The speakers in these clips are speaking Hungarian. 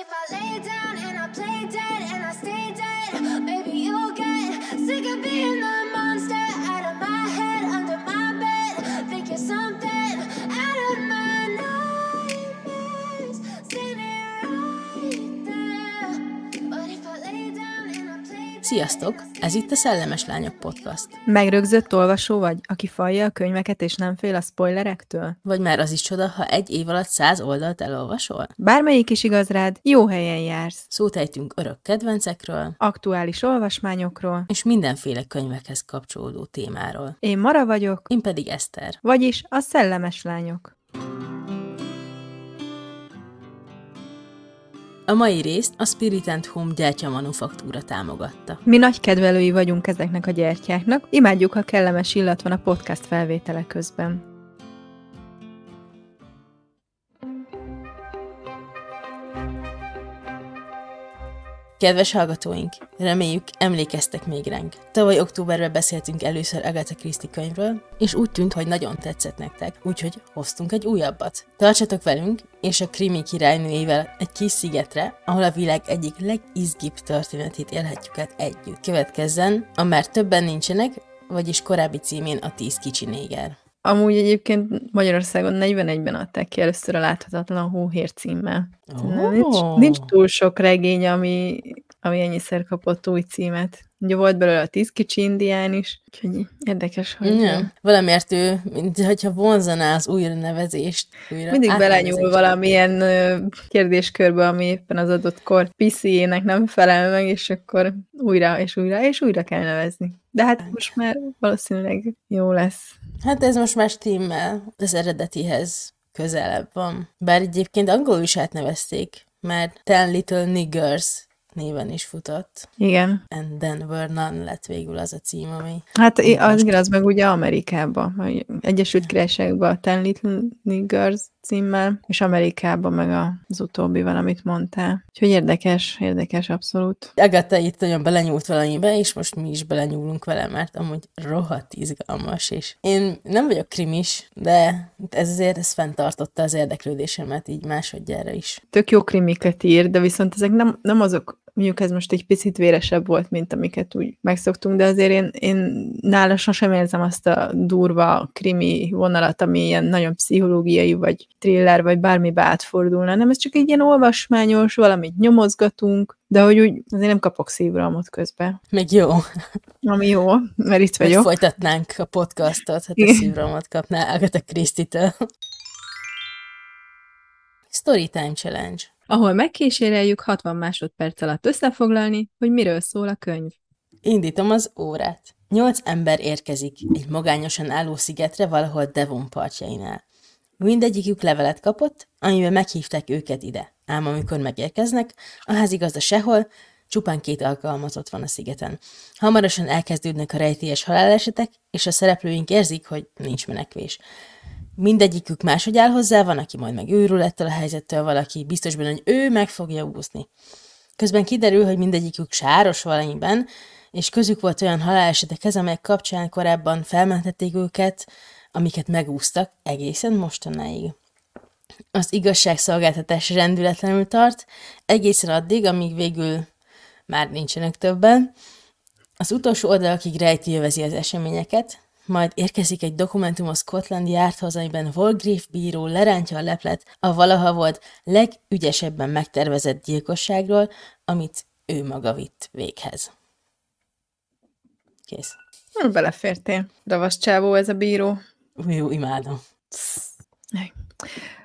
if I lay down and I play dead Sziasztok! Ez itt a Szellemes Lányok Podcast. Megrögzött olvasó vagy, aki falja a könyveket és nem fél a spoilerektől? Vagy már az is csoda, ha egy év alatt száz oldalt elolvasol? Bármelyik is igaz rád, jó helyen jársz. Szót ejtünk örök kedvencekről, Aktuális olvasmányokról. és mindenféle könyvekhez kapcsolódó témáról. Én Mara vagyok, Én pedig Eszter. vagyis a szellemes lányok. A mai részt a Spirit and Home gyertyamanufaktúra támogatta. Mi nagy kedvelői vagyunk ezeknek a gyertyáknak, imádjuk, ha kellemes illat van a podcast felvétele közben. Kedves hallgatóink, reméljük emlékeztek még ránk. Tavaly októberben beszéltünk először Agatha Christie könyvről, és úgy tűnt, hogy nagyon tetszett nektek, úgyhogy hoztunk egy újabbat. Tartsatok velünk, és a krimi királynőjével egy kis szigetre, ahol a világ egyik legizgibb történetét élhetjük át együtt. Következzen a Már többen nincsenek, vagyis korábbi címén a Tíz kicsi néger. Amúgy egyébként Magyarországon 41-ben adták ki először a Láthatatlan Hóhér címmel. Ó. Nincs, nincs túl sok regény, ami, ami ennyiszer kapott új címet. Ugye volt belőle a tíz kicsi indián is, úgyhogy érdekes, hogy Ja. Valamiért ő, mint hogyha vonzaná az újra nevezést. Újra mindig belenyúl valamilyen kérdéskörbe, ami éppen az adott kor PC-ének nem felel meg, és akkor újra és újra és újra kell nevezni. De hát most már valószínűleg jó lesz. Hát ez most már stimmel, az eredetihez közelebb van. Bár egyébként angolul is átnevezték, mert Ten Little Niggers néven is futott. Igen. And then were none lett végül az a cím, ami... Hát az, igen, az meg ugye Amerikában, vagy Egyesült Királyságban a Ten Little Niggers címmel, és Amerikában meg az utóbbi van, amit mondtál. Úgyhogy érdekes, érdekes abszolút. Agatha itt nagyon belenyúlt valamibe, és most mi is belenyúlunk vele, mert amúgy rohadt izgalmas, és én nem vagyok krimis, de ez azért ez fenntartotta az érdeklődésemet így másodjára is. Tök jó krimiket ír, de viszont ezek nem, nem azok, mondjuk ez most egy picit véresebb volt, mint amiket úgy megszoktunk, de azért én, én nála sosem érzem azt a durva krimi vonalat, ami ilyen nagyon pszichológiai, vagy thriller, vagy bármibe átfordulna, nem, ez csak egy ilyen olvasmányos, valamit nyomozgatunk, de hogy úgy azért nem kapok szívrohamot közben. Még jó, Ami jó, mert itt vagyok. folytatnánk a podcastot, hát a szívromat kapná Agatha Christie-től. Storytime Challenge. Ahol megkíséreljük 60 másodperc alatt összefoglalni, hogy miről szól a könyv. Indítom az órát. Nyolc ember érkezik egy magányosan álló szigetre valahol Devon partjainál. Mindegyikük levelet kapott, amiben meghívták őket ide. Ám amikor megérkeznek, a házigazda sehol, csupán két alkalmazott van a szigeten. Hamarosan elkezdődnek a rejtélyes halálesetek, és a szereplőink érzik, hogy nincs menekvés. Mindegyikük máshogy áll hozzá, van, aki majd meg őrül ettől a helyzettől, valaki biztos benne, hogy ő meg fogja úszni. Közben kiderül, hogy mindegyikük sáros valamiben, és közük volt olyan halálesetekhez, amelyek kapcsán korábban felmentették őket, amiket megúsztak egészen mostanáig. Az igazságszolgáltatás rendületlenül tart, egészen addig, amíg végül már nincsenek többen. Az utolsó oldalakig rejtőjövezi az eseményeket, majd érkezik egy dokumentum a Scotland Yardhoz, amiben Volgriff bíró lerántja a leplet a valaha volt legügyesebben megtervezett gyilkosságról, amit ő maga vitt véghez. Kész. Hm, Belefértél. Ravasz csávó ez a bíró. Jó, imádom.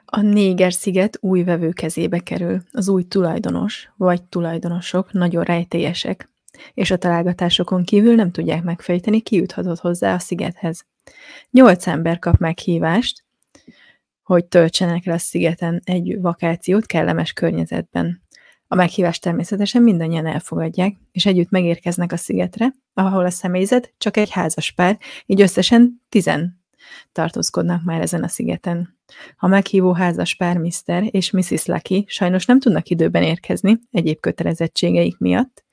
A Néger-sziget új vevő kezébe kerül. Az új tulajdonos, vagy tulajdonosok nagyon rejtélyesek, és a találgatásokon kívül nem tudják megfejteni, ki juthatott hozzá a szigethez. Nyolc ember kap meghívást, hogy töltsenek el a szigeten egy vakációt kellemes környezetben. A meghívást természetesen mindannyian elfogadják, és együtt megérkeznek a szigetre, ahol a személyzet csak egy házas pár, így összesen tizen tartózkodnak már ezen a szigeten. A meghívó házas pár Mr. és Mrs. Lucky sajnos nem tudnak időben érkezni egyéb kötelezettségeik miatt,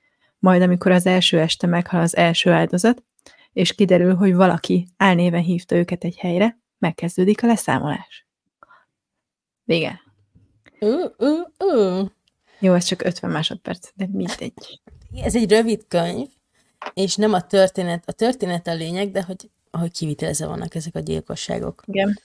majd amikor az első este meghal az első áldozat, és kiderül, hogy valaki álnéven hívta őket egy helyre, megkezdődik a leszámolás. Vége. Ú, ú, ú. Jó, ez csak 50 másodperc, de mindegy. Ez egy rövid könyv, és nem a történet, a történet a lényeg, de hogy ahogy kivitelezve vannak ezek a gyilkosságok. Igen.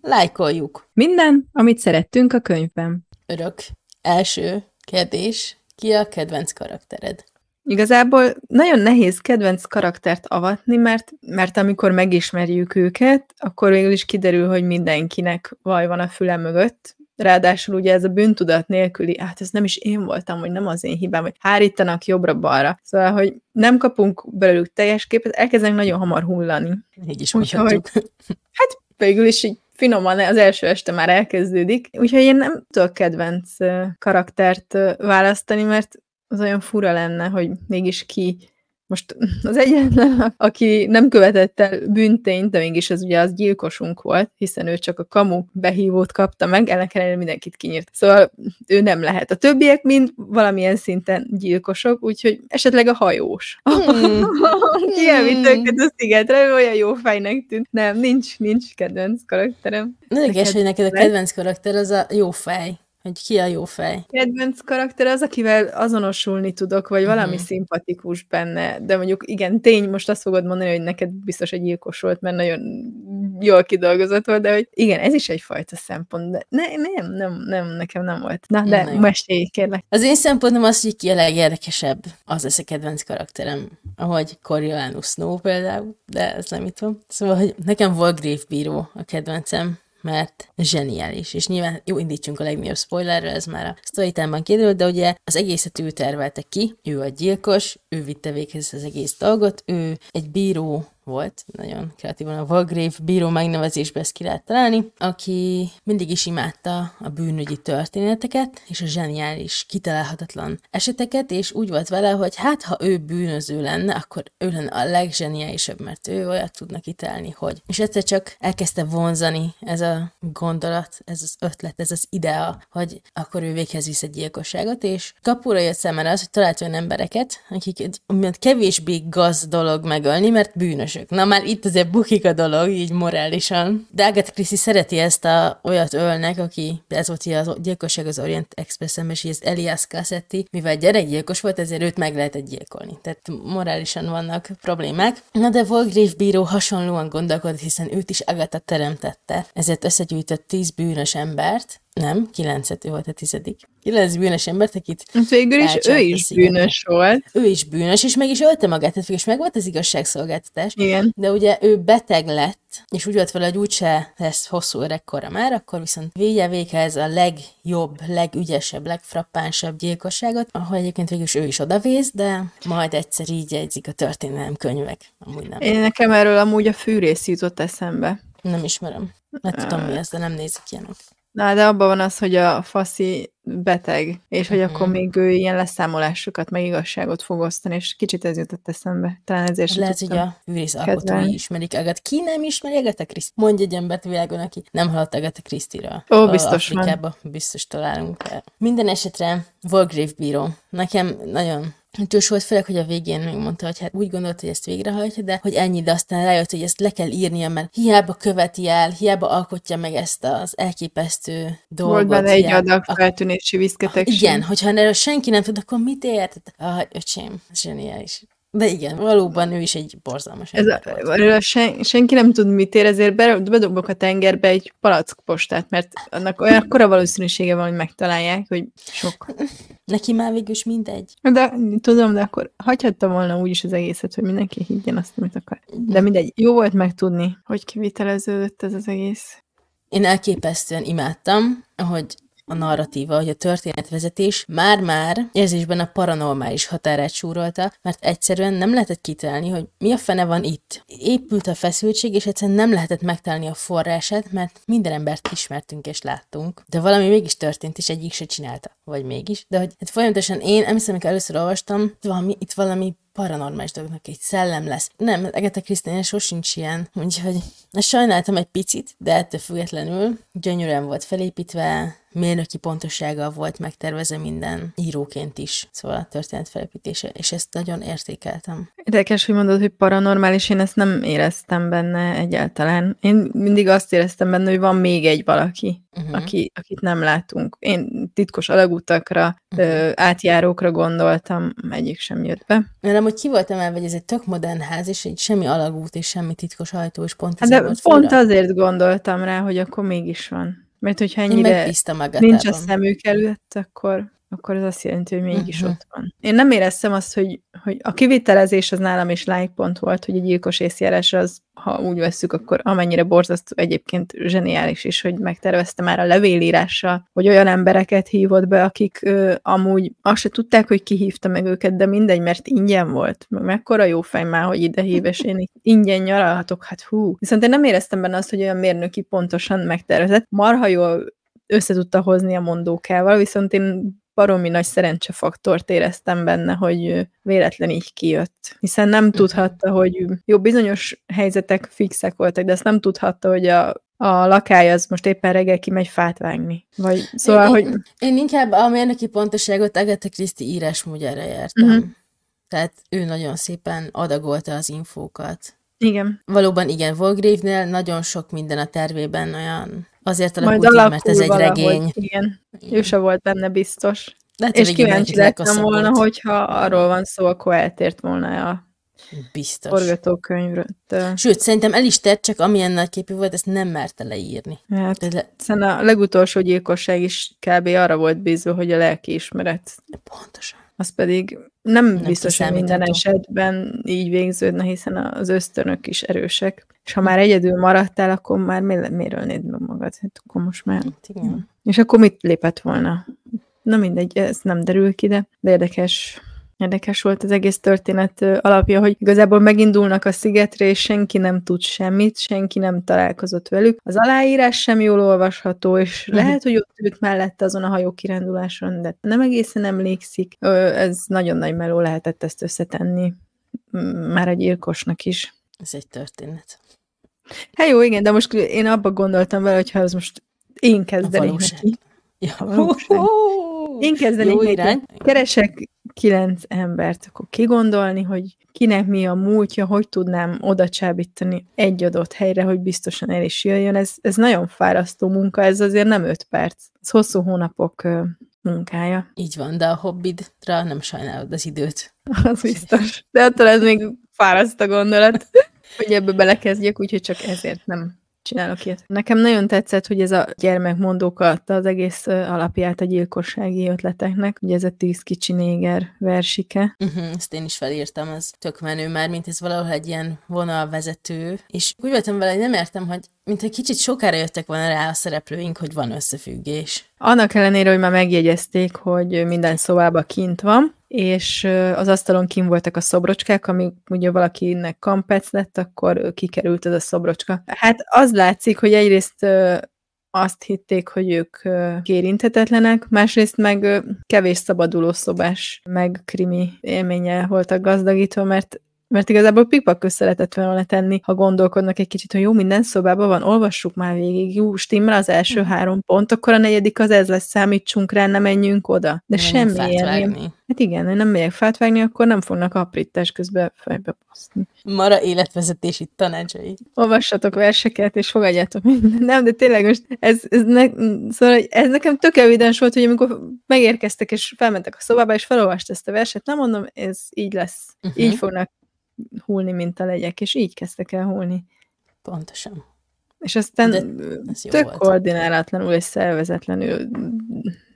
Lájkoljuk. Minden, amit szerettünk a könyvben. Örök. Első kérdés. Ki a kedvenc karaktered? Igazából nagyon nehéz kedvenc karaktert avatni, mert, mert amikor megismerjük őket, akkor végül is kiderül, hogy mindenkinek vaj van a füle mögött. Ráadásul ugye ez a bűntudat nélküli, hát ez nem is én voltam, vagy nem az én hibám, hogy hárítanak jobbra-balra. Szóval, hogy nem kapunk belőlük teljes képet, elkezdenek nagyon hamar hullani. Így is Úgyhogy-. Hát végül is így finoman az első este már elkezdődik. Úgyhogy én nem tudok kedvenc karaktert választani, mert az olyan fura lenne, hogy mégis ki most az egyetlen, aki nem követett el bűntényt, de mégis ez ugye az gyilkosunk volt, hiszen ő csak a kamu behívót kapta meg, ennek ellenére mindenkit kinyírt. Szóval ő nem lehet. A többiek mind valamilyen szinten gyilkosok, úgyhogy esetleg a hajós. Hmm. Ki elvitt Hmm. őket a szigetre, ő olyan jó fejnek tűnt. Nem, nincs, nincs kedvenc karakterem. Érdekes, hogy neked a kedvenc karakter az a jó fej. Hogy ki a jó fej. Kedvenc karakter az, akivel azonosulni tudok, vagy valami Mhm. szimpatikus benne, de mondjuk igen, tény, most azt fogod mondani, hogy neked biztos egy gyilkos volt, mert nagyon jól kidolgozott volt, de hogy igen, ez is egyfajta szempont, de ne, nem, nem, nem, nekem nem volt. Na, de jó. mesélj, kérlek. Az én szempontom az, hogy ki a legérdekesebb, az lesz a kedvenc karakterem, ahogy Coriolanus Snow például, de ez nem itt van. Szóval, hogy nekem Volgrave bíró a kedvencem, mert zseniális, és nyilván jó, indítsunk a legnagyobb spoilerrel, ez már a storytime kiderült, de ugye az egészet ő tervelte ki, ő a gyilkos, ő vitte véghez az egész dolgot, ő egy bíró volt, nagyon kreatívan a Walgrave bíró megnevezésbe ezt ki lehet találni, aki mindig is imádta a bűnügyi történeteket, és a zseniális, kitalálhatatlan eseteket, és úgy volt vele, hogy hát, ha ő bűnöző lenne, akkor ő lenne a legzseniálisabb, mert ő olyat tudna kitalálni, hogy. És egyszer csak elkezdte vonzani ez a gondolat, ez az ötlet, ez az idea, hogy akkor ő véghez visz egy gyilkosságot, és kapura jött szemére az, hogy talált olyan embereket, akik egy kevésbé gaz dolog megölni, mert bűnösök. Na már itt azért bukik a dolog, így morálisan. De Agatha Christie szereti ezt a olyat ölnek, aki, ez volt az gyilkosság az Orient Express-en, és ez Elias Cassetti, mivel gyerekgyilkos volt, ezért őt meg lehetett gyilkolni. Tehát morálisan vannak problémák. Na de Volgrave bíró hasonlóan gondolkodott, hiszen őt is Agatha teremtette, ezért összegyűjtött tíz bűnös embert, nem, kilencet, ő volt a tizedik. Kilenc bűnös embert, akit Végül is ő is szigetre. bűnös volt. ő is bűnös, és meg is ölte magát, tehát végül is meg volt az igazságszolgáltatás. Igen. De ugye ő beteg lett, és úgy volt vele, hogy úgyse lesz hosszú öregkora már, akkor viszont végye véghez a legjobb, legügyesebb, legfrappánsabb gyilkosságot, ahol egyébként végül is ő is odavész, de majd egyszer így jegyzik a történelem könyvek. Amúgy nem. Én nekem erről amúgy a fűrész jutott eszembe. Nem ismerem. Nem tudom mi ez, de nem nézek ilyenek. Na, de abban van az, hogy a faszi beteg, és hogy Mhm. akkor még ő ilyen leszámolásokat, meg igazságot fog osztani, és kicsit ez jutott eszembe. Talán ezért sem Lehet, hogy a fűrész kedvelni. alkotói ismerik Agat. Ki nem ismeri Agatha Christie? Mondj egy embert világon, aki nem hallott Agatha Christie-ről. Ó, A biztos van. Afrikába biztos találunk. Minden esetre Volgrave bíró. Nekem nagyon Csús volt, főleg, hogy a végén megmondta, hogy hát úgy gondolta, hogy ezt végrehajtja, de hogy ennyi, de aztán rájött, hogy ezt le kell írnia, mert hiába követi el, hiába alkotja meg ezt az elképesztő dolgot. Volt benne egy adag feltűnési viszketegség. igen, hogyha erről senki nem tud, akkor mit ért? Ah, öcsém, zseniális. De igen, valóban ő is egy borzalmas Ez a, erről sen, senki nem tud, mit ér, ezért be- bedobok a tengerbe egy palack postát, mert annak olyan akkora valószínűsége van, hogy megtalálják, hogy sok. Neki már végül is mindegy. De tudom, de akkor hagyhatta volna úgyis az egészet, hogy mindenki higgyen azt, amit akar. De mindegy, jó volt megtudni, hogy kiviteleződött ez az egész. Én elképesztően imádtam, hogy a narratíva, hogy a történetvezetés már-már érzésben a paranormális határát súrolta, mert egyszerűen nem lehetett kitalálni, hogy mi a fene van itt. Épült a feszültség, és egyszerűen nem lehetett megtalálni a forrását, mert minden embert ismertünk és láttunk. De valami mégis történt, és egyik se csinálta. Vagy mégis. De hogy hát folyamatosan én, emlékszem, amikor először olvastam, itt valami, itt valami paranormális dolognak egy szellem lesz. Nem, Agatha Christie sosincs ilyen, úgyhogy sajnáltam egy picit, de ettől függetlenül gyönyörűen volt felépítve, mérnöki pontossággal volt megtervezve minden íróként is, szóval a történet felépítése, és ezt nagyon értékeltem. Érdekes, hogy mondod, hogy paranormális, én ezt nem éreztem benne egyáltalán. Én mindig azt éreztem benne, hogy van még egy valaki, uh-huh. aki, akit nem látunk. Én titkos alagutakra, uh-huh. ö, átjárókra gondoltam, egyik sem jött be. Mert amúgy ki voltam el, hogy ez egy tök modern ház, és egy semmi alagút, és semmi titkos ajtó, és pont hát de pont fura. azért gondoltam rá, hogy akkor mégis van. Mert hogyha ennyire nincs a szemük előtt, akkor akkor az azt jelenti, hogy mégis uh-huh. ott van. Én nem éreztem azt, hogy, hogy a kivitelezés az nálam is like pont volt, hogy egy gyilkos észjárás az, ha úgy vesszük, akkor amennyire borzasztó egyébként zseniális is, hogy megtervezte már a levélírással, hogy olyan embereket hívott be, akik ö, amúgy azt se tudták, hogy ki hívta meg őket, de mindegy, mert ingyen volt. Meg mekkora jó fej már, hogy ide hív, és én ingyen nyaralhatok, hát hú. Viszont én nem éreztem benne azt, hogy olyan mérnöki pontosan megtervezett. Marha jól össze tudta hozni a mondókával, viszont én baromi nagy szerencsefaktort éreztem benne, hogy véletlen így kijött. Hiszen nem mhm. tudhatta, hogy jó, bizonyos helyzetek fixek voltak, de ezt nem tudhatta, hogy a, a lakály az most éppen reggel kimegy fát vágni. Vagy, szóval, én, hogy... Én, én inkább a mérnöki pontoságot Agatha Christie írásmódjára értem. Uh-huh. Tehát ő nagyon szépen adagolta az infókat. Igen. Valóban igen, Volgrave-nél nagyon sok minden a tervében olyan Azért alakult így, mert ez egy valahogy, regény. Igen. igen. Ő se volt benne biztos. Lehet, és kíváncsi lettem volna, volt. hogyha arról van szó, akkor eltért volna a Biztos. forgatókönyvről. Sőt, szerintem el is tett, csak amilyen nagy képű volt, ezt nem merte leírni. Hát, le... a legutolsó gyilkosság is kb. arra volt bízva, hogy a lelki ismeret. Pontosan. Az pedig nem, nem biztos, hogy minden esetben így végződne, hiszen az ösztönök is erősek. És ha már egyedül maradtál, akkor már mi, miért ölnéd meg magad? Hát akkor most már... Hát igen. És akkor mit lépett volna? Na mindegy, ez nem derül ki, de, de érdekes Érdekes volt az egész történet alapja, hogy igazából megindulnak a szigetre, és senki nem tud semmit, senki nem találkozott velük. Az aláírás sem jól olvasható, és uh-huh. lehet, hogy ott ült mellette azon a hajó kiránduláson, de nem egészen emlékszik. Ez nagyon nagy meló lehetett ezt összetenni, már egy gyilkosnak is. Ez egy történet. Hát jó, igen, de most én abba gondoltam vele, hogyha ez most én kezdenék neki. Ja, Én kezdenék Jó irány. Keresek kilenc embert, akkor kigondolni, hogy kinek mi a múltja, hogy tudnám oda csábítani egy adott helyre, hogy biztosan el is jöjjön. Ez, ez nagyon fárasztó munka, ez azért nem öt perc. Ez hosszú hónapok munkája. Így van, de a hobbidra nem sajnálod az időt. Az biztos. De attól ez még fáraszt a gondolat, hogy ebbe belekezdjek, úgyhogy csak ezért nem csinálok ilyet. Nekem nagyon tetszett, hogy ez a gyermekmondók adta az egész alapját a gyilkossági ötleteknek. Ugye ez a tíz kicsi néger versike. Uh-huh, ezt én is felírtam, ez tök menő már, mint ez valahol egy ilyen vonalvezető. És úgy voltam vele, hogy nem értem, hogy mint egy kicsit sokára jöttek volna rá a szereplőink, hogy van összefüggés. Annak ellenére, hogy már megjegyezték, hogy minden szobában kint van, és az asztalon kim voltak a szobrocskák, ami ugye valakinek kampec lett, akkor kikerült ez a szobrocska. Hát az látszik, hogy egyrészt azt hitték, hogy ők kérinthetetlenek, másrészt meg kevés szabaduló szobás, meg krimi élménye voltak gazdagítva, mert mert igazából pikpak közt szeretett volna tenni, ha gondolkodnak egy kicsit, hogy jó, minden szobában van, olvassuk már végig, jó, stimmel az első hmm. három pont, akkor a negyedik az ez lesz, számítsunk rá, nem menjünk oda. De nem semmi ilyen. Hát igen, ha nem megyek fát vágni, akkor nem fognak aprítás közben fejbe baszni. Mara életvezetési tanácsai. Olvassatok verseket, és fogadjátok mindent. Nem, de tényleg most ez, ez, ne, szóval ez nekem tök evidens volt, hogy amikor megérkeztek, és felmentek a szobába, és felolvast ezt a verset, nem mondom, ez így lesz. Uh-huh. Így fognak húlni, mint a legyek, és így kezdtek el húlni. Pontosan. És aztán tök volt. koordinálatlanul és szervezetlenül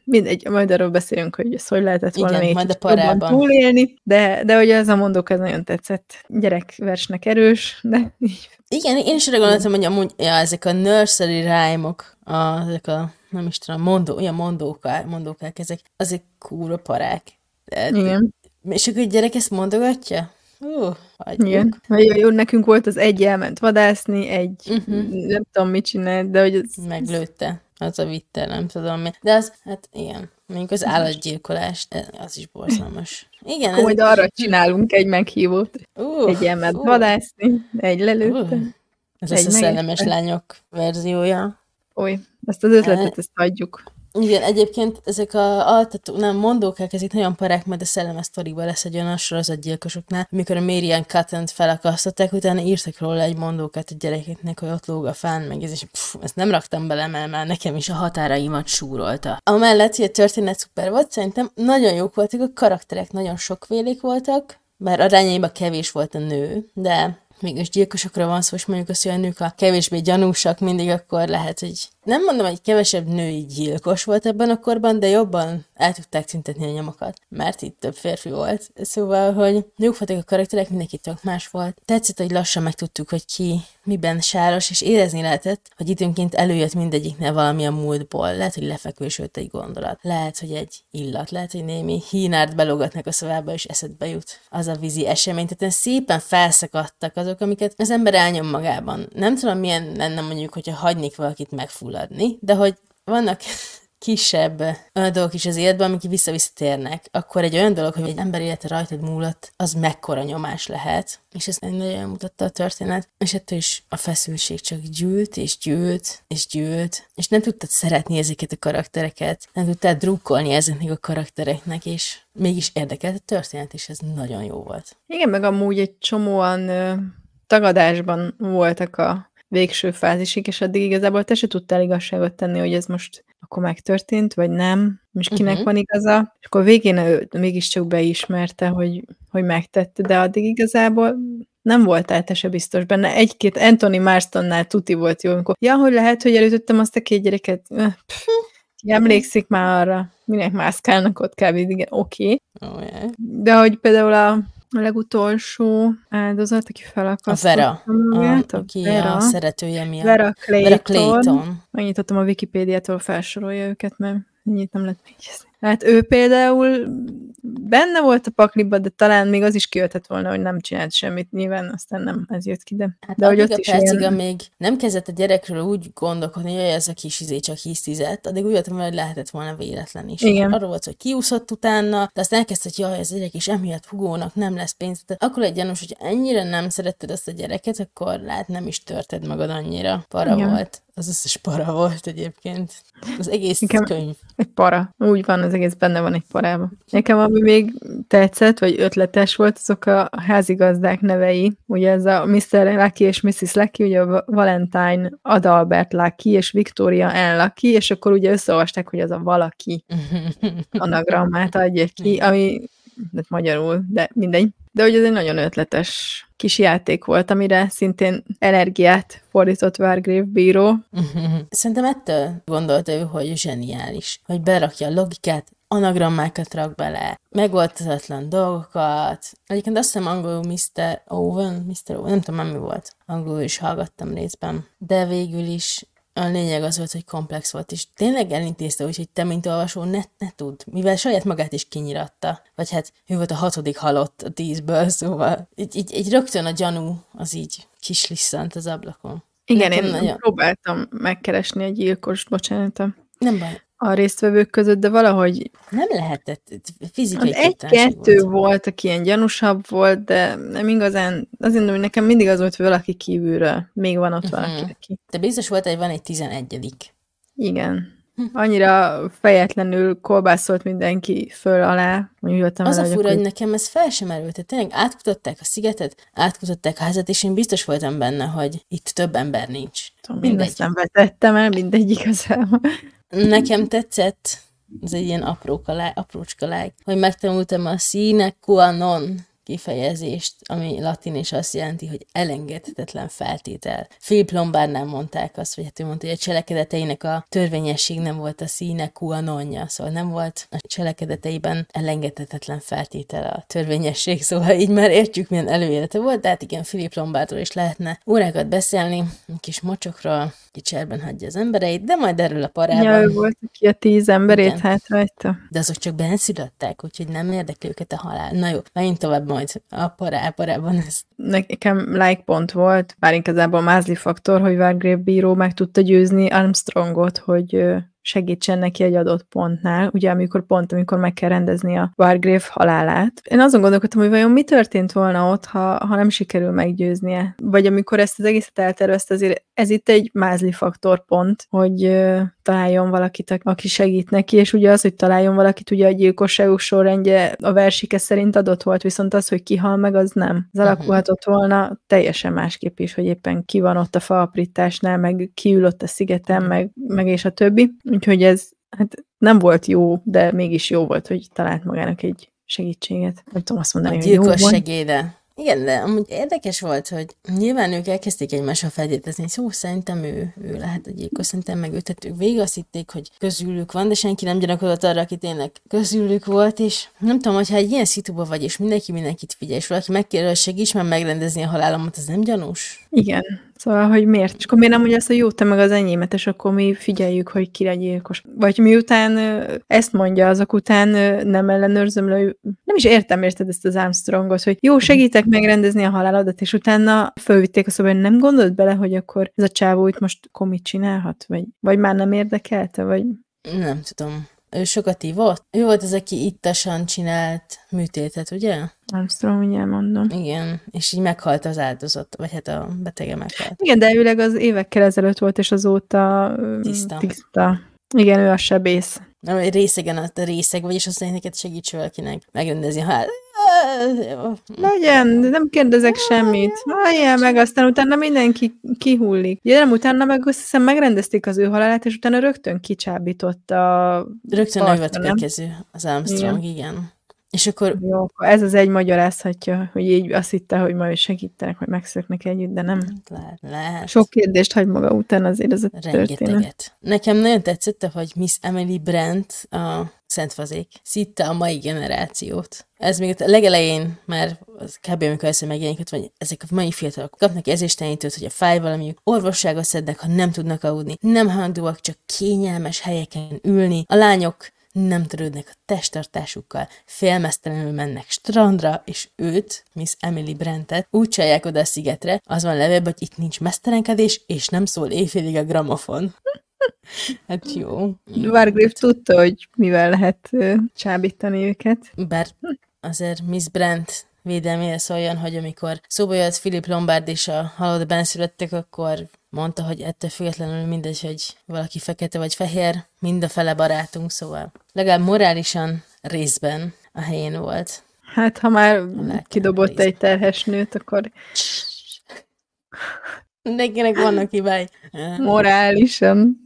mindegy, majd arról beszélünk, hogy ez hogy lehetett volna Igen, majd a parában. túlélni, de, de ugye ez a mondók, ez nagyon tetszett. Gyerekversnek erős, de így. Igen, én is arra gondoltam, hogy amúgy ja, ezek a nursery rhyme-ok, a, ezek a, nem is tudom, mondó, olyan mondókák, mondókák ezek, azok kúra parák. De, Igen. És akkor a gyerek ezt mondogatja? Uh, Igen. Jó, jó, nekünk volt az egy elment vadászni, egy uh-huh. nem tudom mit csinált, de hogy ez... Meglőtte az a vitte, nem tudom mi. De az, hát igen, mondjuk az állatgyilkolás, az is borzalmas. Igen, Akkor majd arra csinálunk egy meghívót. uh, Egy ilyemet uh, vadászni, egy lelőtte. uh. Ez lesz a egy szellemes lányok verziója. Oly, ezt az ötletet, ezt hagyjuk. Igen, egyébként ezek a altató, nem, mondókák, ezek nagyon parák, majd a szellemes sztoriban lesz egy olyan sorozatgyilkosoknál, amikor a Marian Cotton-t felakasztották, utána írtak róla egy mondókát a gyerekeknek, hogy ott lóg a fán, meg ez, és pff, ezt nem raktam bele, mert már nekem is a határaimat súrolta. Amellett, hogy a történet szuper volt, szerintem nagyon jók voltak, a karakterek nagyon sokfélék voltak, bár arányaiban kevés volt a nő, de mégis gyilkosokra van szó, és mondjuk azt, hogy a nők a kevésbé gyanúsak mindig, akkor lehet, hogy nem mondom, hogy kevesebb női gyilkos volt ebben a korban, de jobban el tudták tüntetni a nyomokat, mert itt több férfi volt. Szóval, hogy jók voltak a karakterek, mindenki tök más volt. Tetszett, hogy lassan megtudtuk, hogy ki miben sáros, és érezni lehetett, hogy időnként előjött mindegyiknél valami a múltból. Lehet, hogy lefekvősült egy gondolat. Lehet, hogy egy illat. Lehet, hogy némi hínárt belogatnak a szavába, és eszedbe jut az a vízi esemény. Tehát szépen felszakadtak azok, amiket az ember elnyom magában. Nem tudom, milyen lenne mondjuk, hogyha hagynék valakit megfulladni, de hogy vannak kisebb olyan dolgok is az életben, amik vissza-visszatérnek, akkor egy olyan dolog, hogy egy ember élete rajtad múlott, az mekkora nyomás lehet. És ezt nagyon mutatta a történet. És ettől is a feszültség csak gyűlt, és gyűlt, és gyűlt, és nem tudtad szeretni ezeket a karaktereket, nem tudtad drukkolni ezeknek a karaktereknek, és mégis érdekelt a történet, és ez nagyon jó volt. Igen, meg amúgy egy csomóan tagadásban voltak a végső fázisig, és addig igazából te se tudtál igazságot tenni, hogy ez most akkor megtörtént, vagy nem, és kinek Mhm. van igaza, és akkor végén ő mégiscsak beismerte, hogy, hogy megtette, de addig igazából nem voltál te se biztos benne. Egy-két Anthony Marstonnál tuti volt jó, amikor, ja, hogy lehet, hogy elütöttem azt a két gyereket. Öh, pff, ki emlékszik már arra, minek mászkálnak ott kb. Igen, oké. Okay. Oh, yeah. De hogy például a, a legutolsó áldozat, aki A felakasztotta Vera, a, magát, aki Vera, a szeretője miatt. Vera Clayton. Vera Clayton. Megnyitottam a Wikipédiától, felsorolja őket, mert ennyit nem lett még Hát ő például benne volt a pakliba, de talán még az is kijöhetett volna, hogy nem csinált semmit. Nyilván aztán nem ez jött ki, de, Hát de hogy ott a is percig, ilyen... amíg nem kezdett a gyerekről úgy gondolkodni, hogy ez a kis izé csak hisztizett, addig úgy voltam, hogy lehetett volna véletlen is. Igen. Arról volt, hogy kiúszott utána, de aztán elkezdte, hogy jaj, ez gyerek is emiatt hugónak nem lesz pénz. Tehát akkor egy gyanús, hogy ennyire nem szeretted azt a gyereket, akkor lehet nem is törted magad annyira. Para Igen. volt. Az összes para volt egyébként. Az egész Nekem- könyv. Egy para. Úgy van, az egész benne van egy parában. Nekem ami még tetszett, vagy ötletes volt, azok a házigazdák nevei. Ugye ez a Mr. Lucky és Mrs. Lucky, ugye a Valentine Adalbert Lucky és Victoria N. Lucky, és akkor ugye összeolvasták, hogy az a valaki anagrammát adja ki, ami de magyarul, de mindegy. De hogy ez egy nagyon ötletes kis játék volt, amire szintén energiát fordított Wargrave bíró. Szerintem ettől gondolta ő, hogy zseniális, hogy berakja a logikát, anagrammákat rak bele, megoldhatatlan dolgokat. Egyébként azt hiszem angolul Mr. Owen, Mr. Owen, nem tudom mi volt. Angolul is hallgattam részben. De végül is a lényeg az volt, hogy komplex volt, és tényleg elintézte úgy, hogy te, mint olvasó, ne, ne tud, mivel saját magát is kinyiratta. Vagy hát ő volt a hatodik halott a tízből, szóval így, így, így rögtön a gyanú az így kislisszant az ablakon. Igen, Nekem én nagyon- próbáltam megkeresni egy gyilkost, bocsánat, a- Nem baj, a résztvevők között, de valahogy Nem lehetett, fizikai egy-kettő volt. volt, aki ilyen gyanúsabb volt, de nem igazán, azért mondom, hogy nekem mindig az volt, hogy valaki kívülről, még van ott Mhm. valaki, aki. De biztos volt, hogy van egy tizenegyedik. Igen. Hm. Annyira fejetlenül kolbászolt mindenki föl alá, voltam Az a vele, hogy fura, hogy nekem ez fel sem merült. Tehát tényleg átkutatták a szigetet, átkutatták a házat, és én biztos voltam benne, hogy itt több ember nincs. Tudom, Mindegy. ezt nem vetettem el, mindegy igazából. Nekem tetszett, ez egy ilyen apró kalály, aprócska lágy, hogy megtanultam a sine qua non kifejezést, ami latin és azt jelenti, hogy elengedhetetlen feltétel. Philip Lombardnál mondták azt, vagy hát ő mondta, hogy a cselekedeteinek a törvényesség nem volt a sine qua nonja, szóval nem volt a cselekedeteiben elengedhetetlen feltétel a törvényesség, szóval így már értjük, milyen előélete volt, de hát igen, Philip Lombardról is lehetne órákat beszélni, egy kis mocsokról, ki cserben hagyja az embereit, de majd erről a parában. Ja, ő volt, aki a tíz emberét Igen. hátrahagyta. De azok csak benszülöttek, úgyhogy nem érdekli őket a halál. Na jó, menjünk tovább majd a parában ezt. Nekem like pont volt, bár igazából mázli faktor, hogy Wargrave bíró meg tudta győzni Armstrongot, hogy segítsen neki egy adott pontnál, ugye amikor pont, amikor meg kell rendezni a Wargrave halálát. Én azon gondolkodtam, hogy vajon mi történt volna ott, ha, ha nem sikerül meggyőznie. Vagy amikor ezt az egészet eltervezte, azért ez itt egy mázli faktor pont, hogy találjon valakit, aki segít neki, és ugye az, hogy találjon valakit, ugye a gyilkosságok sorrendje a versike szerint adott volt, viszont az, hogy kihal meg, az nem. Az alakulhatott volna teljesen másképp is, hogy éppen ki van ott a faaprításnál, meg kiül ott a szigeten, meg, meg és a többi. Úgyhogy ez hát nem volt jó, de mégis jó volt, hogy talált magának egy segítséget. Nem tudom azt mondani, a hogy jó segéde. Igen, de amúgy érdekes volt, hogy nyilván ők elkezdték egymással feltételezni, szó szerintem ő, ő lehet a gyilkos, szerintem meg őt, tehát ők végig azt hitték, hogy közülük van, de senki nem gyanakodott arra, aki tényleg közülük volt, és nem tudom, hogyha egy ilyen szituba vagy, és mindenki mindenkit figyel, és valaki megkérdez, hogy segíts már megrendezni a halálomat, az nem gyanús? Igen, Szóval, hogy miért? És akkor miért nem mondja azt, hogy jó, te meg az enyémet, és akkor mi figyeljük, hogy ki a gyilkos. Vagy miután ezt mondja, azok után nem ellenőrzöm le, nem is értem, érted ezt az Armstrongot, hogy jó, segítek megrendezni a halálodat, és utána fölvitték a szobát, nem gondolt bele, hogy akkor ez a csávó itt most komit csinálhat, vagy, vagy már nem érdekelte, vagy... Nem tudom ő sokat ivott. Ő volt az, aki ittasan csinált műtétet, ugye? Nem tudom, hogy elmondom. Igen, és így meghalt az áldozat, vagy hát a betege meghalt. Igen, de őleg az évekkel ezelőtt volt, és azóta tiszta. tiszta. Igen, ő a sebész. Részegen a részeg, vagyis azt neked segíts valakinek megrendezni a hát legyen, nem kérdezek semmit. Halljál meg, aztán utána mindenki kihullik. Nem utána meg azt hiszem megrendezték az ő halálát, és utána rögtön kicsábított a... Rögtön következő az Armstrong, igen. igen. És akkor... Jó, ez az egy magyarázhatja, hogy így azt hitte, hogy majd segítenek, hogy megszöknek együtt, de nem. Hát lehet, lehet. Sok kérdést hagy maga után azért ez a Rengeteget. történet. Nekem nagyon tetszett, hogy Miss Emily Brent, a Szentfazék, szitte a mai generációt. Ez még a legelején már kb. amikor először megjelenik, vagy ezek a mai fiatalok kapnak ezéstelenítőt, hogy a fáj valamiük, orvosságot szednek, ha nem tudnak aludni, nem hangdóak, csak kényelmes helyeken ülni. A lányok nem törődnek a testtartásukkal, félmeztelenül mennek strandra, és őt, Miss Emily Brentet, úgy csalják oda a szigetre, az van levélben, hogy itt nincs mesztelenkedés, és nem szól éjfélig a gramofon. Hát jó. Wargrave tudta, hogy mivel lehet csábítani őket. Bár azért Miss Brent védelmére szóljon, hogy amikor szóba jött Philip Lombard és a halott benszülöttek, akkor mondta, hogy ettől függetlenül mindegy, hogy valaki fekete vagy fehér, mind a fele barátunk, szóval legalább morálisan részben a helyén volt. Hát, ha már kidobott egy terhes nőt, akkor... Mindenkinek vannak hibái. Morálisan.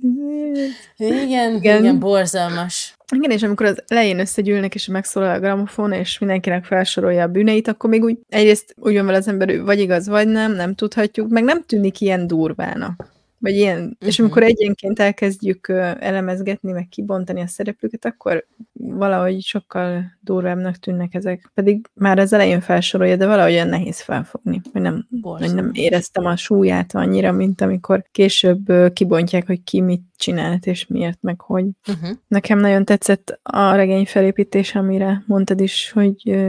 Igen, igen, igen, borzalmas. Igen, és amikor az elején összegyűlnek, és megszólal a gramofon, és mindenkinek felsorolja a bűneit, akkor még úgy egyrészt úgy van vele az ember, vagy igaz, vagy nem, nem tudhatjuk, meg nem tűnik ilyen durvának. Vagy ilyen, uh-huh. és mhm. amikor egyenként elkezdjük elemezgetni, meg kibontani a szereplőket, akkor valahogy sokkal durvábbnak tűnnek ezek. Pedig már az elején felsorolja, de valahogy olyan nehéz felfogni, hogy nem, hogy nem éreztem a súlyát annyira, mint amikor később kibontják, hogy ki mit csinált, és miért, meg hogy. Uh-huh. Nekem nagyon tetszett a regény felépítés, amire mondtad is, hogy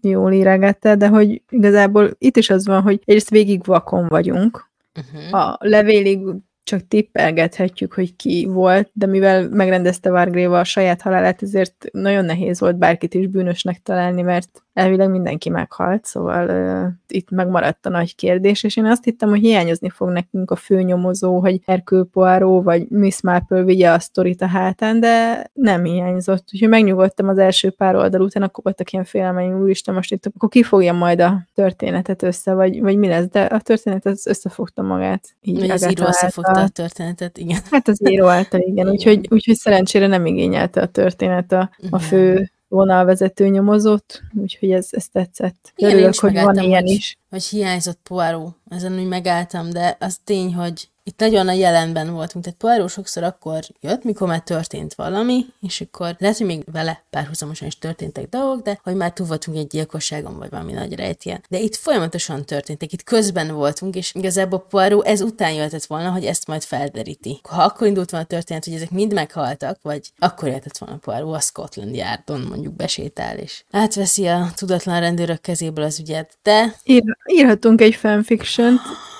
jól írágattál, de hogy igazából itt is az van, hogy egyrészt végig vakon vagyunk, Uh-huh. A levélig csak tippelgethetjük, hogy ki volt, de mivel megrendezte Vargréva a saját halálát, ezért nagyon nehéz volt bárkit is bűnösnek találni, mert elvileg mindenki meghalt, szóval uh, itt megmaradt a nagy kérdés, és én azt hittem, hogy hiányozni fog nekünk a főnyomozó, hogy Hercule Poirot vagy Miss Marple vigye a sztorit a hátán, de nem hiányzott. Úgyhogy megnyugodtam az első pár oldal után, akkor voltak ilyen félelmeim, úristen, most itt akkor ki fogja majd a történetet össze, vagy, vagy mi lesz, de a történet az összefogta magát. Így az író összefogta a történetet, igen. Hát az író által, igen. Úgyhogy, úgyhogy szerencsére nem igényelte a történet a, a fő vonalvezető nyomozott, úgyhogy ez, ez tetszett. Igen, Örülök, hogy van ilyen hogy, is. Hogy hiányzott Poirot, ezen úgy megálltam, de az tény, hogy itt nagyon a jelenben voltunk, tehát Poirot sokszor akkor jött, mikor már történt valami, és akkor lehet, hogy még vele párhuzamosan is történtek dolgok, de hogy már túl voltunk egy gyilkosságon, vagy valami nagy rejtjen. De itt folyamatosan történtek, itt közben voltunk, és igazából Poirot ez után jöhetett volna, hogy ezt majd felderíti. Ha akkor indult volna a történet, hogy ezek mind meghaltak, vagy akkor jöhetett volna Poirot a Scotland Yardon mondjuk besétál, és átveszi a tudatlan rendőrök kezéből az ügyet, de... Ír, írhatunk egy fanfiction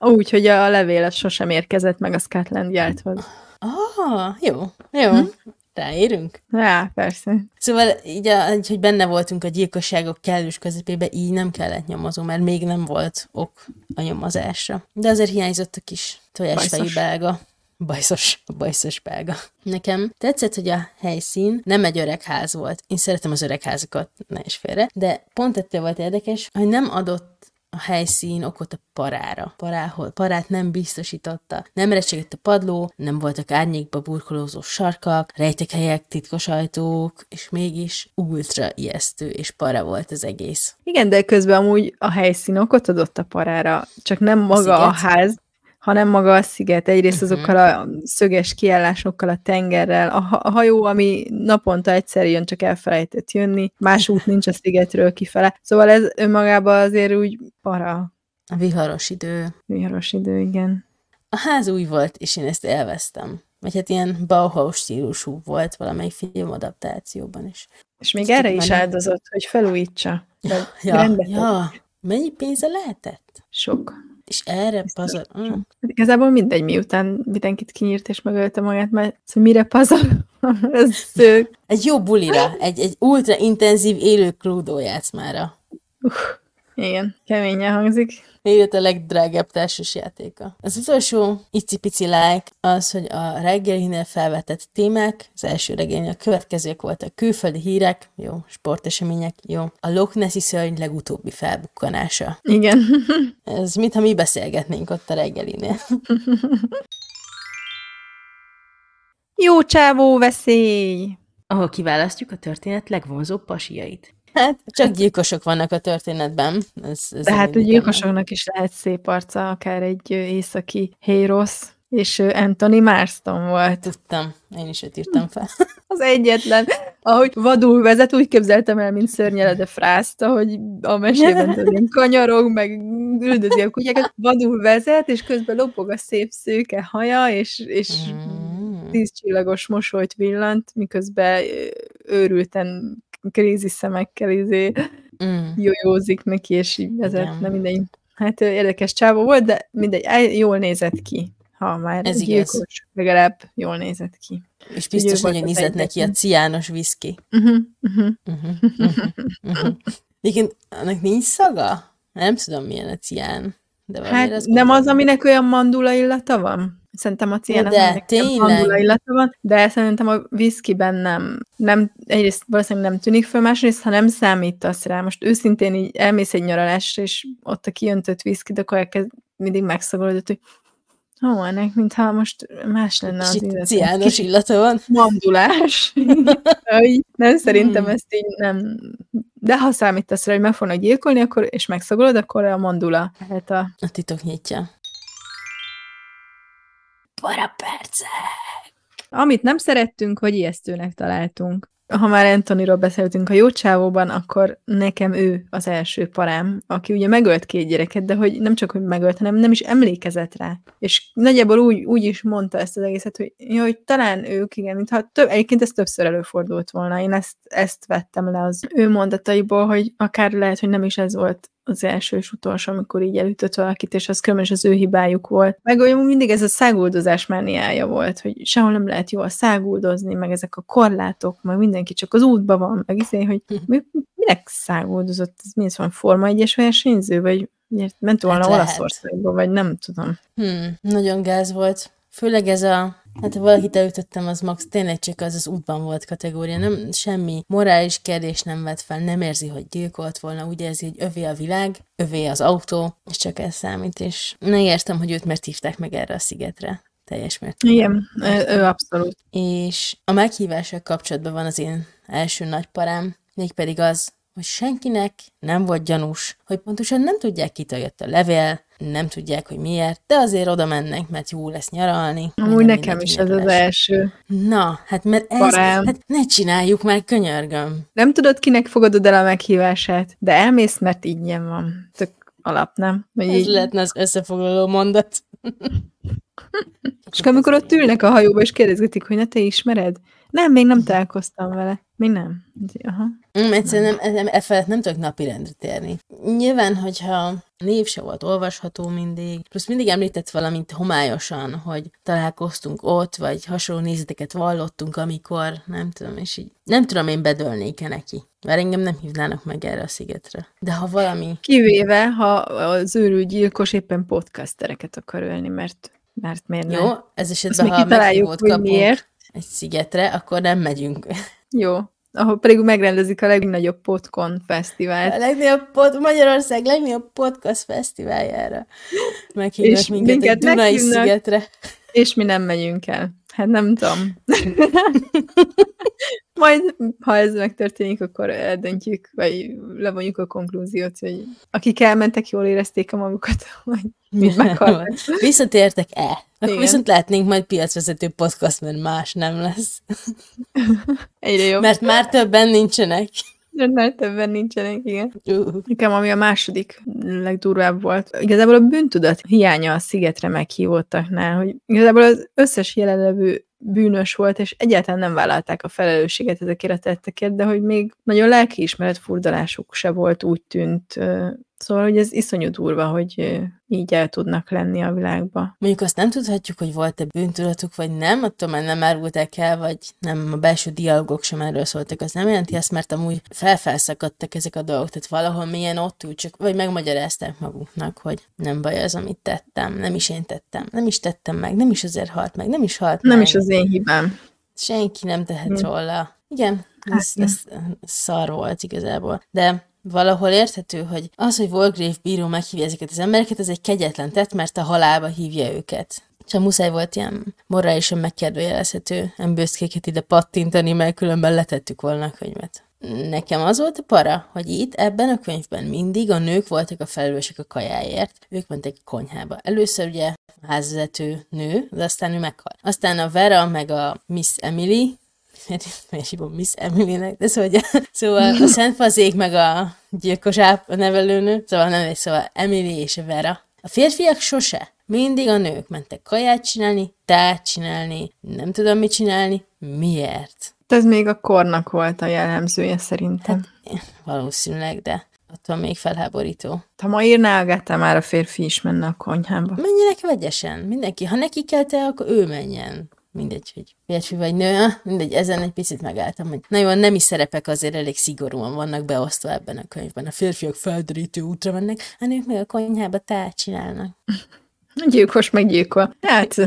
úgy, hogy a levélet sosem érkezett meg a Scotland Yardhoz. Ah, jó, jó. Hm? Ráérünk? Rá, persze. Szóval így, így, hogy benne voltunk a gyilkosságok kellős közepébe, így nem kellett nyomozó, mert még nem volt ok a nyomozásra. De azért hiányzott a kis tojásfejű belga. Bajszos, bajszos belga. Nekem tetszett, hogy a helyszín nem egy öreg ház volt. Én szeretem az öreg házakat, ne is félre, de pont ettől volt érdekes, hogy nem adott a helyszín okot a parára. Paráhol, parát nem biztosította. Nem recsegett a padló, nem voltak árnyékba burkolózó sarkak, rejtekhelyek, titkos ajtók, és mégis ultra ijesztő és para volt az egész. Igen, de közben amúgy a helyszín okot adott a parára, csak nem maga a, a ház, hanem maga a sziget. Egyrészt uh-huh. azokkal a szöges kiállásokkal, a tengerrel, a, a hajó, ami naponta egyszer jön, csak elfelejtett jönni, más út nincs a szigetről kifele. Szóval ez önmagában azért úgy para. A viharos idő. Viharos idő, igen. A ház új volt, és én ezt élveztem. Vagy hát ilyen Bauhaus stílusú volt valamelyik filmadaptációban is. És még Ezt erre is áldozott, hogy felújítsa. Ja, ja, ja. Mennyi pénze lehetett? Sok. És erre pazar... Mm. Igazából mindegy, miután mindenkit kinyírt és megölte magát, mert szóval mire pazar? Ez szők. Egy jó bulira, egy, egy ultra intenzív élő krúdó játszmára. Uh, igen, keményen hangzik. Élet a legdrágább társas játéka. Az utolsó icipici like az, hogy a reggelinél felvetett témák, az első reggelin a következők voltak külföldi hírek, jó, sportesemények, jó, a Loch Nessi szörny legutóbbi felbukkanása. Igen. Ez mintha mi beszélgetnénk ott a reggelinél. Jó csávó veszély! Ahol kiválasztjuk a történet legvonzóbb pasiait. Hát, csak gyilkosok vannak a történetben. Ez, ez De hát a gyilkosoknak is lehet szép arca, akár egy északi Hérosz, és Anthony Marston volt. Tudtam, én is őt írtam fel. Az egyetlen. Ahogy vadul vezet, úgy képzeltem el, mint szörnyelede frászt, ahogy a mesében tudunk kanyarog, meg üldözi a kutyákat, vadul vezet, és közben lopog a szép szőke haja, és, és mm. tízcsillagos mosolyt villant, miközben őrülten krízi szemekkel izé mm. jójózik neki, és így vezet, nem mindegy. Hát érdekes csávó volt, de mindegy, jól nézett ki. Ha már Ez gyilkos, igaz. legalább jól nézett ki. És biztos nagyon ízett neki a ciános viszki. Uh-huh, uh-huh, uh-huh. Egyébként annak nincs szaga? Nem tudom, milyen a cián. De hát nem az, aminek olyan mandula illata van? Szerintem a ciának de tényleg. illata van, de szerintem a viszkiben nem, nem, egyrészt valószínűleg nem tűnik föl, másrészt, ha nem számítasz rá, most őszintén így elmész egy nyaralásra, és ott a kijöntött viszki, de akkor elkezd mindig megszagolódott, hogy Ó, ennek mintha most más lenne az illat. Ciános illata van. Mandulás. nem, szerintem hmm. ezt így nem... De ha számítasz rá, hogy meg fognak gyilkolni, akkor, és megszagolod, akkor a mandula lehet a... A titok nyitja percek. Amit nem szerettünk, hogy ijesztőnek találtunk. Ha már Antoniról beszéltünk a jó csávóban, akkor nekem ő az első parám, aki ugye megölt két gyereket, de hogy nem csak, hogy megölt, hanem nem is emlékezett rá. És nagyjából úgy, úgy is mondta ezt az egészet, hogy, jó, hogy talán ők, igen, mintha több, egyébként ez többször előfordult volna. Én ezt, ezt vettem le az ő mondataiból, hogy akár lehet, hogy nem is ez volt az első és utolsó, amikor így elütött valakit, és az különben az ő hibájuk volt. Meg olyan mindig ez a száguldozás mániája volt, hogy sehol nem lehet jól száguldozni, meg ezek a korlátok, meg mindenki csak az útban van, meg izé, hogy mi, minek száguldozott, ez mi van, Forma egyes versenyző, vagy ment volna hát Olaszországba, vagy nem tudom. Hmm, nagyon gáz volt. Főleg ez a Hát ha valakit elütöttem, az max tényleg csak az az útban volt kategória, nem semmi morális kérdés nem vett fel, nem érzi, hogy gyilkolt volna, úgy érzi, hogy övé a világ, övé az autó, és csak ez számít, és ne értem, hogy őt mert hívták meg erre a szigetre teljes mértékben. Igen, ő abszolút. És a meghívással kapcsolatban van az én első nagy parám, mégpedig az, hogy senkinek nem volt gyanús, hogy pontosan nem tudják, kitől jött a levél, nem tudják, hogy miért, de azért oda mennek, mert jó lesz nyaralni. Amúgy nekem is ez az első. Na, hát mert ez, hát ne csináljuk már, könyörgöm. Nem tudod, kinek fogadod el a meghívását, de elmész, mert ingyen van. Tök alap, nem? Hogy Ez így, lehetne az összefoglaló mondat. és amikor ott ülnek a hajóba, és kérdezgetik, hogy na te ismered? Nem, még nem találkoztam vele. Még nem. Aha. Mm, egyszerűen nem, nem, e felett nem tudok napirendre térni. Nyilván, hogyha név se volt olvasható mindig, plusz mindig említett valamint homályosan, hogy találkoztunk ott, vagy hasonló nézeteket vallottunk, amikor, nem tudom, és így nem tudom, én bedölnék-e neki. Mert engem nem hívnának meg erre a szigetre. De ha valami... Kivéve, ha az őrült gyilkos éppen podcastereket akar ölni, mert, mert miért? Jó, ez esetben, még ha meghívót kapunk miért. Egy szigetre, akkor nem megyünk. Jó. Ahol pedig megrendezik a legnagyobb Podcon A fesztivált. legnagyobb pod, Magyarország legnagyobb podcast fesztiváljára. Meghívnak minket, minket egy Dunai meghívnak. szigetre. És mi nem megyünk el. Hát nem tudom. Majd, ha ez megtörténik, akkor eldöntjük, vagy levonjuk a konklúziót, hogy akik elmentek, jól érezték a magukat, vagy mit meghaltak. Visszatértek-e? Akkor Igen. viszont lehetnénk majd piacvezető podcast, mert más nem lesz. Egyre jobb. Mert már többen nincsenek. Már többen nincsenek, igen. Nekem ami a második legdurvább volt, igazából a bűntudat hiánya a szigetre meghívottaknál, hogy igazából az összes jelenlevő bűnös volt, és egyáltalán nem vállalták a felelősséget ezekért a tettekért, de hogy még nagyon lelkiismeret furdalásuk se volt, úgy tűnt. Szóval, hogy ez iszonyú durva, hogy így el tudnak lenni a világba. Mondjuk azt nem tudhatjuk, hogy volt-e bűntudatuk, vagy nem, attól már nem árulták el, vagy nem, a belső dialogok sem erről szóltak. Az nem jelenti ezt, mert amúgy felfelszakadtak ezek a dolgok, tehát valahol milyen ott ül, csak, vagy megmagyarázták maguknak, hogy nem baj az, amit tettem, nem is én tettem, nem is tettem meg, nem is azért halt meg, nem is halt Nem meg. is az én hibám. Senki nem tehet Hm. róla. Igen, Hát igen. ez, ez szar volt igazából. De valahol érthető, hogy az, hogy Volgrave bíró meghívja ezeket az embereket, ez egy kegyetlen tett, mert a halálba hívja őket. Csak muszáj volt ilyen morálisan megkérdőjelezhető embőszkéket ide pattintani, mert különben letettük volna a könyvet. Nekem az volt a para, hogy itt ebben a könyvben mindig a nők voltak a felelősek a kajáért, ők mentek a konyhába. Először ugye házvezető nő, de aztán ő meghal. Aztán a Vera meg a Miss Emily, miért, hívom Miss Emily-nek, de szóval, szóval a Szent Fazék meg a gyilkos áp, a nevelőnő, szóval nem, szóval Emily és a Vera. A férfiak sose. Mindig a nők mentek kaját csinálni, tát csinálni, nem tudom mit csinálni. Miért? Ez még a kornak volt a jellemzője szerintem. Hát valószínűleg, de attól még felháborító. Ha ma írná Agatha, már a férfi is menne a konyhába. Menjenek vegyesen, mindenki. Ha neki kell te, akkor ő menjen. Mindegy, hogy férfi vagy nő, mindegy, ezen egy picit megálltam, hogy na jó, a nemi szerepek azért elég szigorúan vannak beosztva ebben a könyvben. A férfiak felderítő útra mennek, a nők meg a konyhába tát csinálnak. Gyilkos meggyilkol. Hát,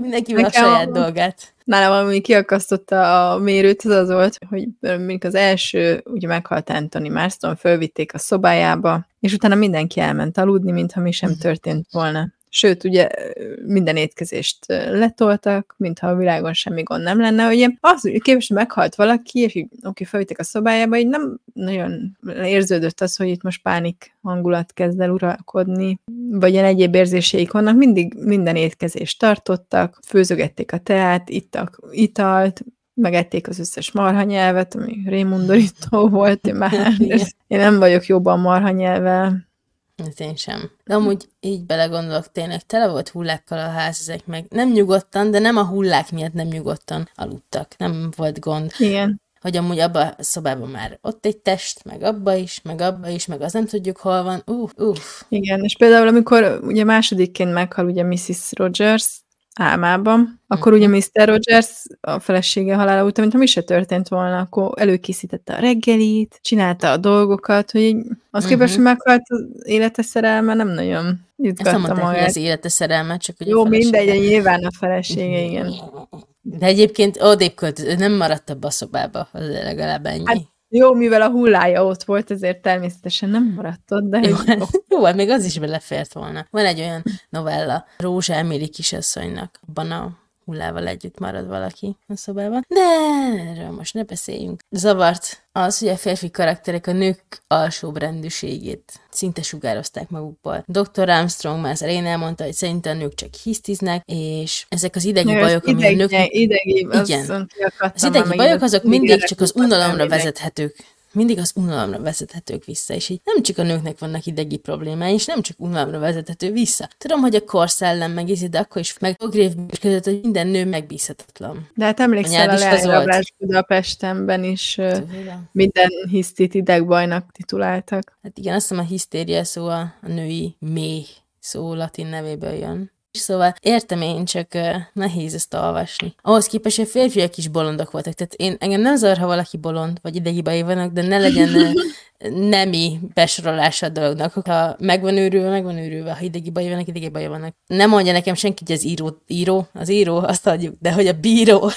Mindenki a saját a- dolgát. nálam ami kiakasztotta a mérőt, az az volt, hogy még az első, ugye meghalt Anthony Marston, fölvitték a szobájába, és utána mindenki elment aludni, mintha mi sem történt volna. Sőt, ugye minden étkezést letoltak, mintha a világon semmi gond nem lenne. Ugye az, hogy meghalt valaki, és így oké, felvitték a szobájába, így nem nagyon érződött az, hogy itt most pánik hangulat kezd el uralkodni, vagy ilyen egyéb érzéseik vannak, mindig minden étkezést tartottak, főzögették a teát, ittak italt, megették az összes marhanyelvet, ami rémundorító volt, én már én nem vagyok jobban marhanyelvel. Hát én sem. De amúgy így belegondolok, tényleg tele volt hullákkal a ház, ezek meg nem nyugodtan, de nem a hullák miatt nem nyugodtan aludtak. Nem volt gond. Igen. hogy amúgy abba a szobában már ott egy test, meg abba is, meg abba is, meg az nem tudjuk hol van. Uff, uff. Igen, és például amikor ugye másodikként meghal ugye Mrs. Rogers álmában, akkor ugye Mr. Rogers a felesége halála után, mintha mi se történt volna, akkor előkészítette a reggelit, csinálta a dolgokat, hogy így, az képest, Mhm. hogy meghalt az élete szerelme, nem nagyon Ezt mondták, hogy magát. az élete szerelme, csak hogy Jó, mindegy, de nyilván a felesége, igen. De egyébként odébb ő nem maradt abba a szobába, az legalább ennyi. Hát, Jó, mivel a hullája ott volt, ezért természetesen nem maradt ott, de Jó, hogy jó, hát még az is belefért volna. Van egy olyan novella, Rózsa Emily kisasszonynak, abban a hullával együtt marad valaki a szobában. De erről most ne beszéljünk. Zavart az, hogy a férfi karakterek a nők alsóbb rendűségét szinte sugározták magukból. Dr. Armstrong már az elején elmondta, hogy szerinte a nők csak hisztiznek, és ezek az idegi bajok, ami a nők... Idegi, Igen. Az idegi bajok azok mindig csak az unalomra vezethetők mindig az unalomra vezethetők vissza, és így nem csak a nőknek vannak idegi problémái, és nem csak unalomra vezethető vissza. Tudom, hogy a korszellem meg ízi, de akkor is meg a között, hogy minden nő megbízhatatlan. De hát emlékszel a, a leányrablás Budapestenben is Tudom. minden hisztit idegbajnak tituláltak. Hát igen, azt hiszem a hisztéria szó a, a női méh szó latin nevéből jön. Szóval értem én, csak uh, nehéz ezt olvasni. Ahhoz képest, hogy férfiak is bolondok voltak. Tehát én, engem nem zavar, ha valaki bolond, vagy idegibai vannak, de ne legyen uh, nemi besorolása a dolognak. Ha megvan őrülve, megvan őrülve. Ha idegi baj vannak, idegi baj vannak. Nem mondja nekem senki, hogy az író, író, az író, azt adjuk, de hogy a bíró.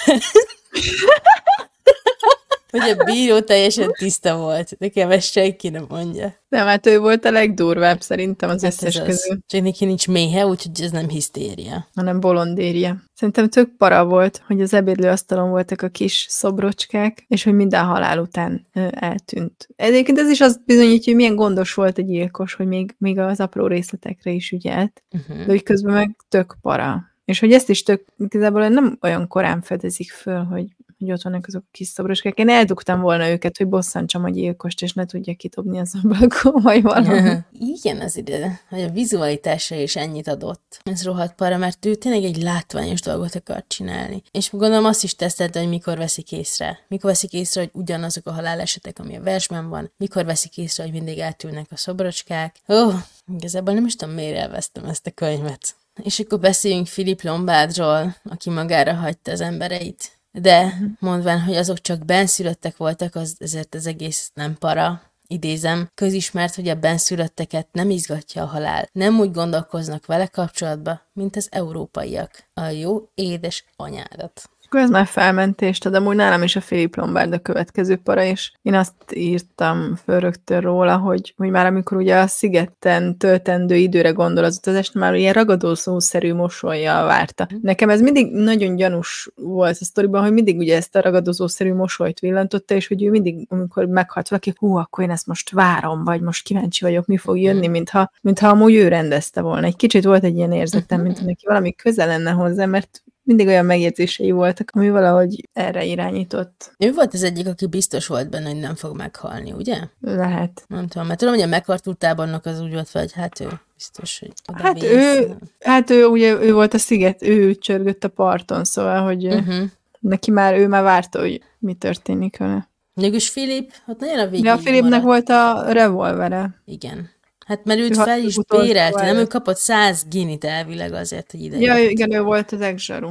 hogy a bíró teljesen tiszta volt. Nekem ezt senki nem mondja. Nem, hát ő volt a legdurvább szerintem az hát összes az közül. Csak neki nincs méhe, úgyhogy ez nem hisztéria. Hanem bolondéria. Szerintem tök para volt, hogy az ebédlőasztalon voltak a kis szobrocskák, és hogy minden halál után ö, eltűnt. Egyébként ez is azt bizonyítja, hogy milyen gondos volt a gyilkos, hogy még, még az apró részletekre is ügyelt, uh-huh. de hogy közben meg tök para. És hogy ezt is tök, igazából nem olyan korán fedezik föl, hogy hogy ott vannak azok a kis szobroskák. Én eldugtam volna őket, hogy bosszantsam a gyilkost, és ne tudja kitobni az ablakon, vagy valami. Igen, az ide, hogy a vizualitása is ennyit adott. Ez rohadt para, mert ő tényleg egy látványos dolgot akar csinálni. És gondolom azt is tesztelte, hogy mikor veszik észre. Mikor veszik észre, hogy ugyanazok a halálesetek, ami a versben van. Mikor veszik észre, hogy mindig eltűnnek a szobrocskák. Ó, oh, igazából nem is tudom, miért elvesztem ezt a könyvet. És akkor beszéljünk Philip Lombardról, aki magára hagyta az embereit de mondván, hogy azok csak benszülöttek voltak, az, ezért az egész nem para. Idézem, közismert, hogy a benszülötteket nem izgatja a halál. Nem úgy gondolkoznak vele kapcsolatba, mint az európaiak. A jó édes anyádat. Akkor ez már felmentés, de amúgy nálam is a Philip Lombard a következő para, és én azt írtam föl rögtön róla, hogy, hogy már amikor ugye a szigeten töltendő időre gondol az utazást, már ilyen ragadószószerű mosolyjal várta. Nekem ez mindig nagyon gyanús volt a sztoriban, hogy mindig ugye ezt a ragadozószerű mosolyt villantotta, és hogy ő mindig, amikor meghalt valaki, hú, akkor én ezt most várom, vagy most kíváncsi vagyok, mi fog jönni, mintha, mintha amúgy ő rendezte volna. Egy kicsit volt egy ilyen érzetem, mint neki valami közel lenne hozzá, mert mindig olyan megjegyzései voltak, ami valahogy erre irányított. Ő volt az egyik, aki biztos volt benne, hogy nem fog meghalni, ugye? Lehet. Nem tudom, mert tudom, hogy a meghartú tábornok az úgy volt hogy hát ő biztos, hogy Hát vész, ő, nem. hát ő ugye ő volt a sziget, ő csörgött a parton, szóval, hogy uh-huh. neki már, ő már várta, hogy mi történik vele. Mégis Filip, hát nagyon a végén De a Filipnek volt a revolvere. Igen. Hát mert őt fel is bérelte, nem? Ő kapott száz ginit elvileg azért, hogy ide Ja, igen, ő volt az egzsaru.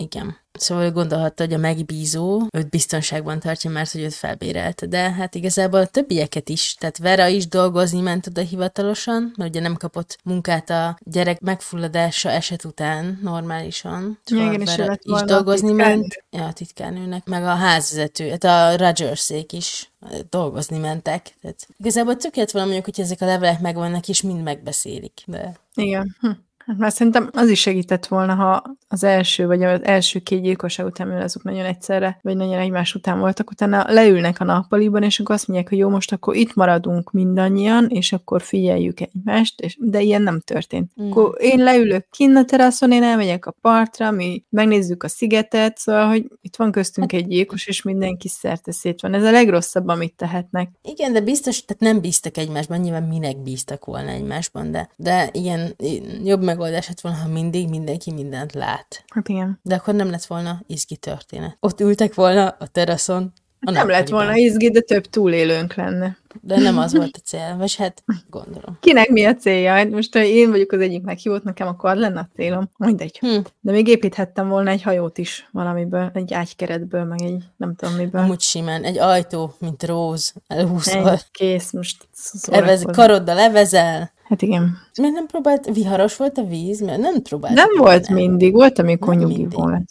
Igen. Szóval ő gondolhatta, hogy a megbízó őt biztonságban tartja, mert hogy őt felbérelte. De hát igazából a többieket is, tehát Vera is dolgozni ment oda hivatalosan, mert ugye nem kapott munkát a gyerek megfulladása eset után normálisan. Szóval Igen, Vera is, is dolgozni ment. Ja, a titkárnőnek, meg a házvezető, hát a Rogersék is dolgozni mentek. Tehát igazából van mondjuk, hogy ezek a levelek megvannak, és mind megbeszélik. De... Igen. Hm. Hát már szerintem az is segített volna, ha az első, vagy az első két gyilkosság után, mivel azok nagyon egyszerre, vagy nagyon egymás után voltak, utána leülnek a nappaliban, és akkor azt mondják, hogy jó, most akkor itt maradunk mindannyian, és akkor figyeljük egymást, és, de ilyen nem történt. Mm. Akkor én leülök kinn a teraszon, én elmegyek a partra, mi megnézzük a szigetet, szóval, hogy itt van köztünk egy gyilkos, és mindenki szerte szét van. Ez a legrosszabb, amit tehetnek. Igen, de biztos, tehát nem bíztak egymásban, nyilván minek bíztak volna egymásban, de, de igen, jobb meg megoldás lett volna, ha mindig mindenki mindent lát. Hát igen. De akkor nem lett volna izgi történet. Ott ültek volna a teraszon, a nem lett volna izgi, de több túlélőnk lenne. De nem az volt a cél, vagy hát gondolom. Kinek mi a célja? Hát most, ha én vagyok az egyik meghívott, nekem akkor lenne a célom. Mindegy. Hm. De még építhettem volna egy hajót is valamiből, egy ágykeretből, meg egy nem tudom miből. Amúgy simán, egy ajtó, mint Róz, elhúzva. Egy kész, most Evez, karoddal levezel, Hát igen. Miért nem próbált, viharos volt a víz? Mert nem próbált. Nem volt nem. mindig, volt, amikor nyugi volt.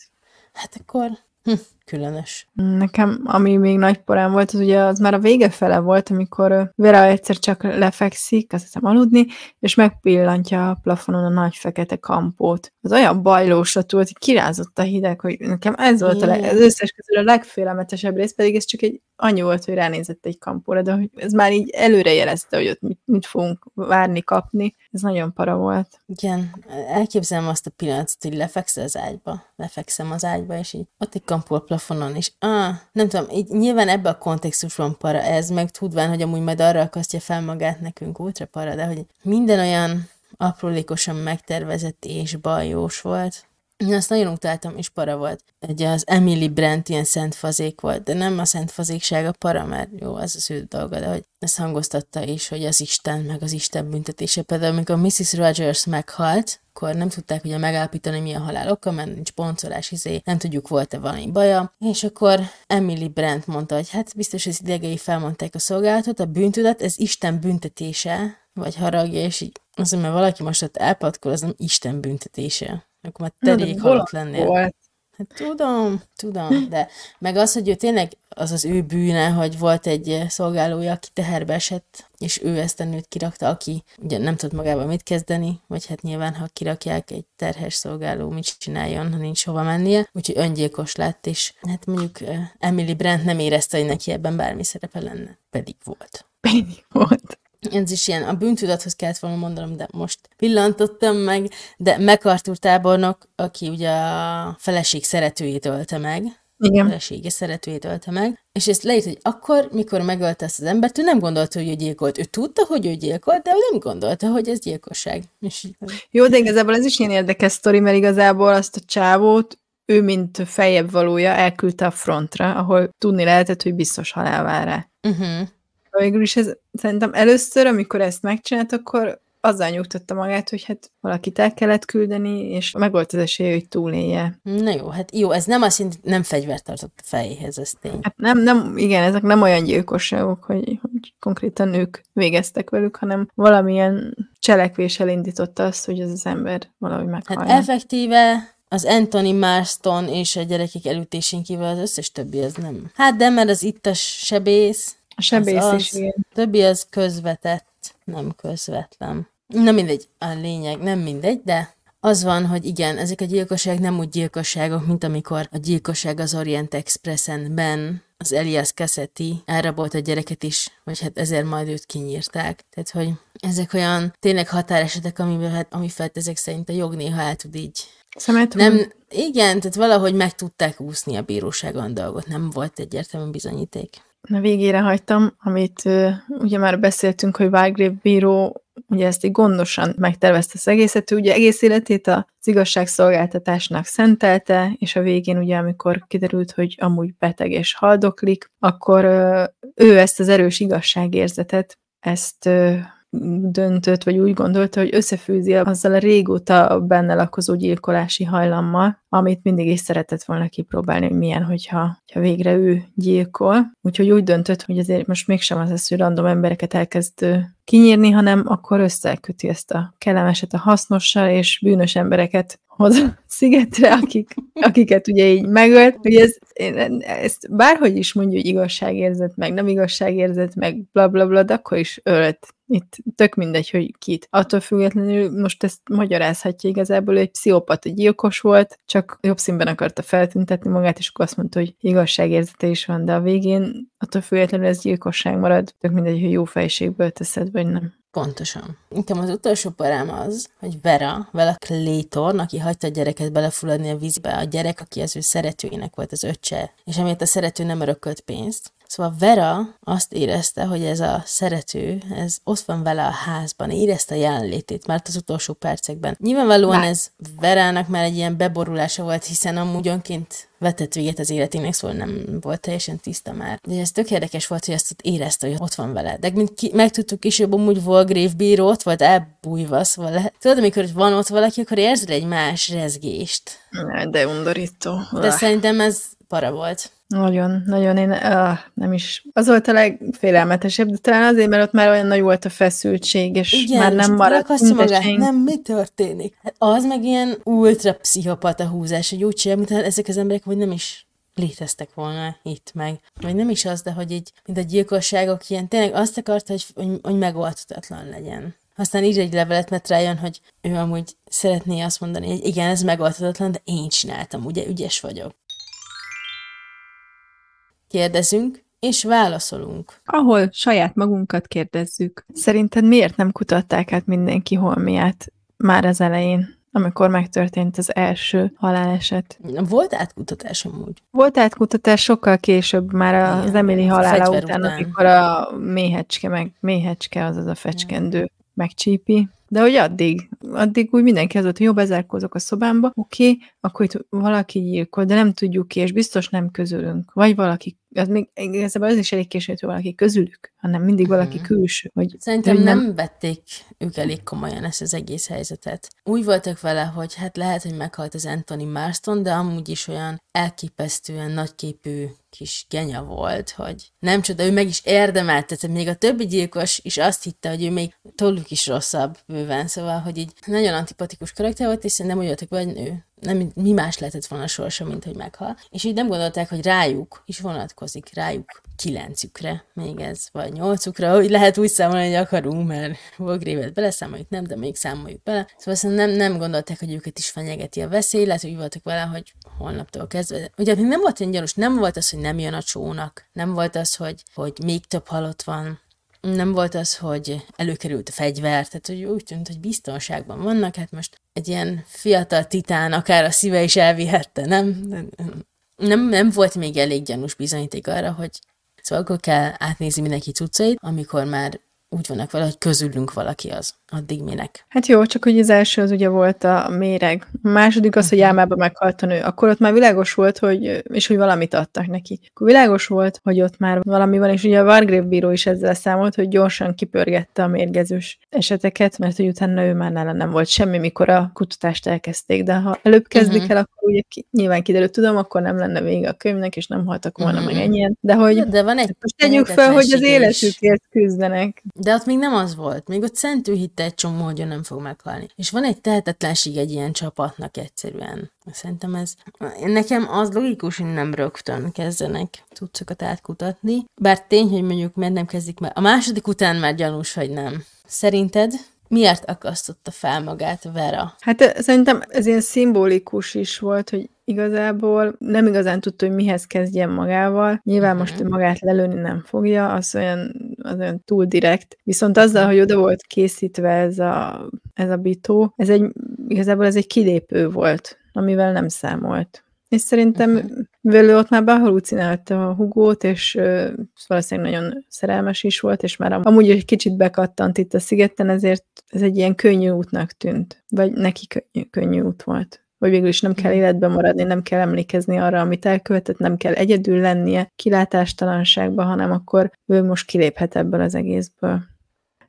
Hát akkor... Hm. Különös. Nekem, ami még nagy porám volt, az ugye az már a vége fele volt, amikor Vera egyszer csak lefekszik, azt hiszem aludni, és megpillantja a plafonon a nagy fekete kampót. Az olyan bajlósat volt, hogy kirázott a hideg, hogy nekem ez volt a Igen. az összes közül a legfélelmetesebb rész, pedig ez csak egy annyi volt, hogy ránézett egy kampóra, de hogy ez már így előre jelezte, hogy ott mit, mit fogunk várni, kapni. Ez nagyon para volt. Igen, elképzelem azt a pillanatot, hogy lefekszel az ágyba, lefekszem az ágyba, és így ott egy kampó a plafonon, és ah, nem tudom, így nyilván ebbe a kontextusban para ez, meg tudván, hogy amúgy majd arra akasztja fel magát nekünk ultra para, de hogy minden olyan aprólékosan megtervezett és bajós volt. Én azt nagyon utáltam, és para volt. Ugye az Emily Brent ilyen szent fazék volt, de nem a szent fazékság a para, mert jó, az az ő dolga, de hogy ezt hangoztatta is, hogy az Isten, meg az Isten büntetése. Például, amikor Mrs. Rogers meghalt, akkor nem tudták ugye megállapítani, mi a halál oka, mert nincs boncolás, izé, nem tudjuk, volt-e valami baja. És akkor Emily Brent mondta, hogy hát biztos, hogy az idegei felmondták a szolgálatot, a bűntudat, ez Isten büntetése, vagy haragja, és így azért, mert valaki most ott elpatkol, az nem Isten büntetése. Akkor már te rég halott lennél. Volt. Hát tudom, tudom, de meg az, hogy ő tényleg az az ő bűne, hogy volt egy szolgálója, aki teherbe esett, és ő ezt a nőt kirakta, aki ugye nem tud magával mit kezdeni, vagy hát nyilván, ha kirakják egy terhes szolgáló, mit csináljon, ha nincs hova mennie, úgyhogy öngyilkos lett, és hát mondjuk Emily Brent nem érezte, hogy neki ebben bármi szerepe lenne, pedig volt. Pedig volt. Ez is ilyen, a bűntudathoz kellett volna mondanom, de most pillantottam meg, de MacArthur tábornok, aki ugye a feleség szeretőjét ölte meg, Igen. felesége szeretőjét ölte meg, és ezt leírt, hogy akkor, mikor megölte ezt az embert, ő nem gondolta, hogy ő gyilkolt. Ő tudta, hogy ő gyilkolt, de ő nem gondolta, hogy ez gyilkosság. És Jó, de igazából ez is ilyen érdekes sztori, mert igazából azt a csávót ő, mint feljebb valója, elküldte a frontra, ahol tudni lehetett, hogy biztos halál vár rá. uh-huh. Végül is ez szerintem először, amikor ezt megcsinált, akkor azzal nyugtatta magát, hogy hát valakit el kellett küldeni, és meg volt az esélye, hogy túlélje. Na jó, hát jó, ez nem azt jelenti, nem fegyvert tartott a fejéhez, ez tény. Hát nem, nem, igen, ezek nem olyan gyilkosságok, hogy, hogy konkrétan ők végeztek velük, hanem valamilyen cselekvés elindította azt, hogy ez az ember valahogy Hát meghallja. effektíve az Anthony Marston és a gyerekek elütésén kívül az összes többi az nem. Hát de mert az itt a sebész, a sebész az is ilyen. többi az közvetett, nem közvetlen. Na mindegy, a lényeg nem mindegy, de az van, hogy igen, ezek a gyilkosságok nem úgy gyilkosságok, mint amikor a gyilkosság az Orient Expressen ben az Elias Cassetti elrabolt a gyereket is, vagy hát ezért majd őt kinyírták. Tehát, hogy ezek olyan tényleg határesetek, amivel, hát, ami felt ezek szerint a jog néha el tud így. Szemet Nem, igen, tehát valahogy meg tudták úszni a bíróságon a dolgot, nem volt egyértelmű bizonyíték. A végére hagytam, amit ugye már beszéltünk, hogy Wygrave bíró ugye ezt így gondosan megtervezte az egészet, ő ugye egész életét az igazságszolgáltatásnak szentelte, és a végén ugye, amikor kiderült, hogy amúgy beteg és haldoklik, akkor ő ezt az erős igazságérzetet, ezt döntött, vagy úgy gondolta, hogy összefűzi azzal a régóta benne lakozó gyilkolási hajlammal, amit mindig is szeretett volna kipróbálni, hogy milyen, hogyha, hogyha végre ő gyilkol. Úgyhogy úgy döntött, hogy azért most mégsem az lesz, hogy random embereket elkezd kinyírni, hanem akkor összeköti ezt a kellemeset a hasznossal, és bűnös embereket hoz a szigetre, akik, akiket ugye így megölt, hogy ez, én ezt bárhogy is mondja, hogy igazságérzet, meg nem igazságérzet, meg bla bla bla, de akkor is ölt. Itt tök mindegy, hogy kit. Attól függetlenül most ezt magyarázhatja igazából, hogy pszichopata gyilkos volt, csak jobb színben akarta feltüntetni magát, és akkor azt mondta, hogy igazságérzete is van, de a végén attól függetlenül ez gyilkosság marad. Tök mindegy, hogy jó fejségből teszed, vagy nem. Pontosan. Nekem az utolsó parám az, hogy Vera, vele Clayton, aki hagyta a gyereket belefulladni a vízbe, a gyerek, aki az ő szeretőjének volt az öccse, és amiért a szerető nem örökölt pénzt. Szóval Vera azt érezte, hogy ez a szerető, ez ott van vele a házban, érezte a jelenlétét már az utolsó percekben. Nyilvánvalóan Lát- ez Verának már egy ilyen beborulása volt, hiszen amúgy önként vetett véget az életének, szóval nem volt teljesen tiszta már. De ez tök érdekes volt, hogy ezt ott érezte, hogy ott van vele. De mint ki, megtudtuk később, amúgy Volgrave bíró ott volt elbújva, szóval lehet. Tudod, amikor van ott valaki, akkor érzed egy más rezgést. De undorító. De szerintem ez para volt. Nagyon, nagyon, én uh, nem is. Az volt a legfélelmetesebb, de talán azért, mert ott már olyan nagy volt a feszültség, és Igen, már nem maradt magát, nem, mi történik? Hát az meg ilyen ultra pszichopata húzás, hogy úgy csinál, mintha ezek az emberek hogy nem is léteztek volna itt meg. Vagy nem is az, de hogy így, mint a gyilkosságok ilyen, tényleg azt akarta, hogy, hogy, hogy megoldhatatlan legyen. Aztán ír egy levelet, mert rájön, hogy ő amúgy szeretné azt mondani, hogy igen, ez megoldhatatlan, de én csináltam, ugye ügyes vagyok. Kérdezünk, és válaszolunk. Ahol saját magunkat kérdezzük. Szerinted miért nem kutatták át mindenki holmiát már az elején? amikor megtörtént az első haláleset. Volt átkutatás amúgy. Volt átkutatás sokkal később, már az Igen, Emily a halála után, után. amikor a méhecske, meg, méhecske, azaz a fecskendő megcsípi. De hogy addig, addig úgy mindenki az volt, hogy jó, bezárkózok a szobámba, oké, okay, akkor itt valaki gyilkol, de nem tudjuk ki, és biztos nem közülünk. Vagy valaki, az még igazából az is elég késő, hogy valaki közülük, hanem mindig valaki Mhm. külső. Hogy Szerintem hogy nem, nem vették ők elég komolyan ezt az egész helyzetet. Úgy voltak vele, hogy hát lehet, hogy meghalt az Anthony Marston, de amúgy is olyan elképesztően nagyképű kis genya volt, hogy nem csoda, ő meg is érdemelt, tehát még a többi gyilkos is azt hitte, hogy ő még tőlük is rosszabb bőven, szóval, hogy így nagyon antipatikus karakter volt, és szerintem úgy vele, hogy ő nem, mi más lehetett volna a sorsa, mint hogy meghal. És így nem gondolták, hogy rájuk is vonatkozik, rájuk kilencükre, még ez, vagy nyolcukra, hogy lehet úgy számolni, hogy akarunk, mert Volgrévet beleszámoljuk, nem, de még számoljuk bele. Szóval szerintem nem, nem gondolták, hogy őket is fenyegeti a veszély, lehet, hogy úgy voltak vele, hogy holnaptól kezdve. Ugye még nem volt olyan gyanús, nem volt az, hogy nem jön a csónak, nem volt az, hogy, hogy még több halott van, nem volt az, hogy előkerült a fegyver, tehát hogy úgy tűnt, hogy biztonságban vannak, hát most egy ilyen fiatal titán akár a szíve is elvihette, nem? Nem, nem volt még elég gyanús bizonyíték arra, hogy szóval akkor kell átnézni mindenki cuccait, amikor már úgy vannak vele, hogy közülünk valaki az. Addig minek. Hát jó, csak hogy az első az ugye volt a méreg. A második az, hogy álmába meghalt a nő. Akkor ott már világos volt, hogy, és hogy valamit adtak neki. Akkor világos volt, hogy ott már valami van, és ugye a Wargrave bíró is ezzel számolt, hogy gyorsan kipörgette a mérgezős eseteket, mert hogy utána ő már nála nem volt semmi, mikor a kutatást elkezdték, de ha előbb kezdik Mhm. el, akkor ugye ki, nyilván kiderült, tudom, akkor nem lenne vége a könyvnek, és nem haltak volna Mhm. meg ennyien. De hogy De van egy most tegyük fel, hogy az életükért küzdenek. De ott még nem az volt. Még ott szentül hitte egy csomó, hogy ő nem fog meghalni. És van egy tehetetlenség egy ilyen csapatnak egyszerűen. Szerintem ez... Nekem az logikus, hogy nem rögtön kezdenek cuccokat átkutatni. Bár tény, hogy mondjuk miért nem kezdik meg. A második után már gyanús, hogy nem. Szerinted miért akasztotta fel magát Vera? Hát szerintem ez ilyen szimbolikus is volt, hogy igazából nem igazán tudta, hogy mihez kezdjen magával. Nyilván Mhm. most ő magát lelőni nem fogja, az olyan, az olyan túl direkt. Viszont azzal, hogy oda volt készítve ez a, ez a bitó, ez egy, igazából ez egy kilépő volt, amivel nem számolt. És szerintem, uh-huh. mivel ott már behalucinálta a hugót, és ö, valószínűleg nagyon szerelmes is volt, és már am- amúgy egy kicsit bekattant itt a szigeten, ezért ez egy ilyen könnyű útnak tűnt. Vagy neki könnyű, könnyű út volt. Vagy végül is nem kell életben maradni, nem kell emlékezni arra, amit elkövetett, nem kell egyedül lennie kilátástalanságban, hanem akkor ő most kiléphet ebből az egészből.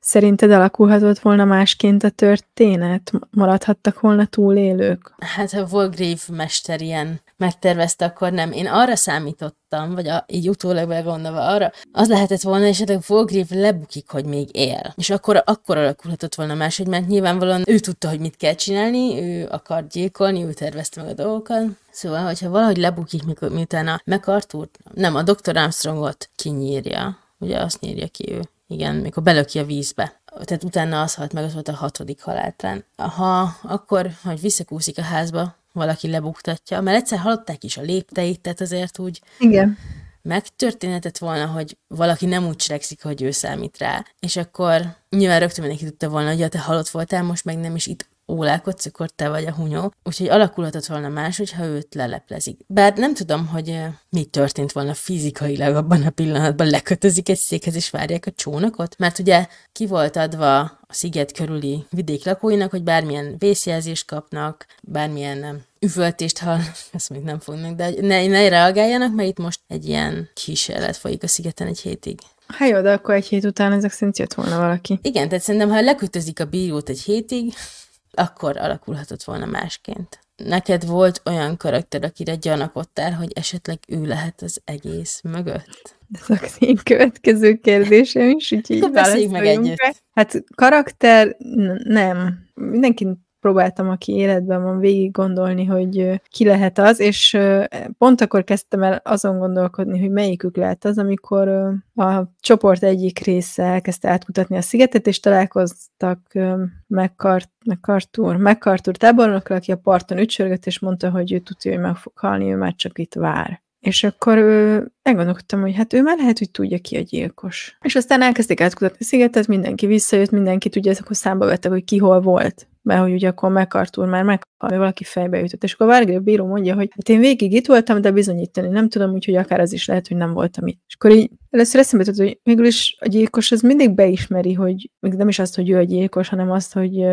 Szerinted alakulhatott volna másként a történet? Maradhattak volna túlélők? Hát ha Volgrave mester ilyen megtervezte, akkor nem. Én arra számítottam, vagy a, így utólag begondolva arra, az lehetett volna, és esetleg Volgrave lebukik, hogy még él. És akkor, akkor alakulhatott volna máshogy, mert nyilvánvalóan ő tudta, hogy mit kell csinálni, ő akar gyilkolni, ő tervezte meg a dolgokat. Szóval, hogyha valahogy lebukik, mikor, miután a MacArthur, nem, a Dr. Armstrongot kinyírja, ugye azt nyírja ki ő. Igen, mikor belöki a vízbe. Tehát utána az halt meg, az volt a hatodik haláltán. Ha akkor, hogy visszakúszik a házba, valaki lebuktatja, mert egyszer hallották is a lépteit, tehát azért úgy Igen. megtörténhetett volna, hogy valaki nem úgy cselekszik, hogy ő számít rá. És akkor nyilván rögtön mindenki tudta volna, hogy ja, te halott voltál, most meg nem is itt ólálkodsz, akkor te vagy a hunyó. Úgyhogy alakulhatott volna más, hogyha őt leleplezik. Bár nem tudom, hogy eh, mi történt volna fizikailag abban a pillanatban, lekötözik egy székhez és várják a csónakot, mert ugye ki volt adva a sziget körüli vidék lakóinak, hogy bármilyen vészjelzést kapnak, bármilyen nem, üvöltést hall, ezt még nem fognak, de ne, ne reagáljanak, mert itt most egy ilyen kísérlet folyik a szigeten egy hétig. Hát jó, de akkor egy hét után ezek szerint jött volna valaki. Igen, tehát szerintem, ha lekötözik a bírót egy hétig, akkor alakulhatott volna másként. Neked volt olyan karakter, akire gyanakodtál, hogy esetleg ő lehet az egész mögött? Ez a én következő kérdésem is, úgyhogy beszéljünk meg válaszoljunk együtt. Hát karakter nem. Mindenki próbáltam, aki életben van, végig gondolni, hogy ki lehet az, és pont akkor kezdtem el azon gondolkodni, hogy melyikük lehet az, amikor a csoport egyik része elkezdte átkutatni a szigetet, és találkoztak McCart- McArthur, McArthur tábornokkal, aki a parton ücsörgött, és mondta, hogy ő tudja, hogy meg fog halni, ő már csak itt vár. És akkor ö, elgondolkodtam, hogy hát ő már lehet, hogy tudja ki a gyilkos. És aztán elkezdték átkutatni a szigetet, mindenki visszajött, mindenki tudja, akkor számba vettek, hogy ki hol volt. Mert hogy ugye akkor MacArthur már meghalt, mert valaki fejbe ütött. És akkor a bíró mondja, hogy hát én végig itt voltam, de bizonyítani nem tudom, úgyhogy akár az is lehet, hogy nem voltam itt. És akkor így először eszembe jutott, hogy végül is a gyilkos az mindig beismeri, hogy még nem is azt, hogy ő a gyilkos, hanem azt, hogy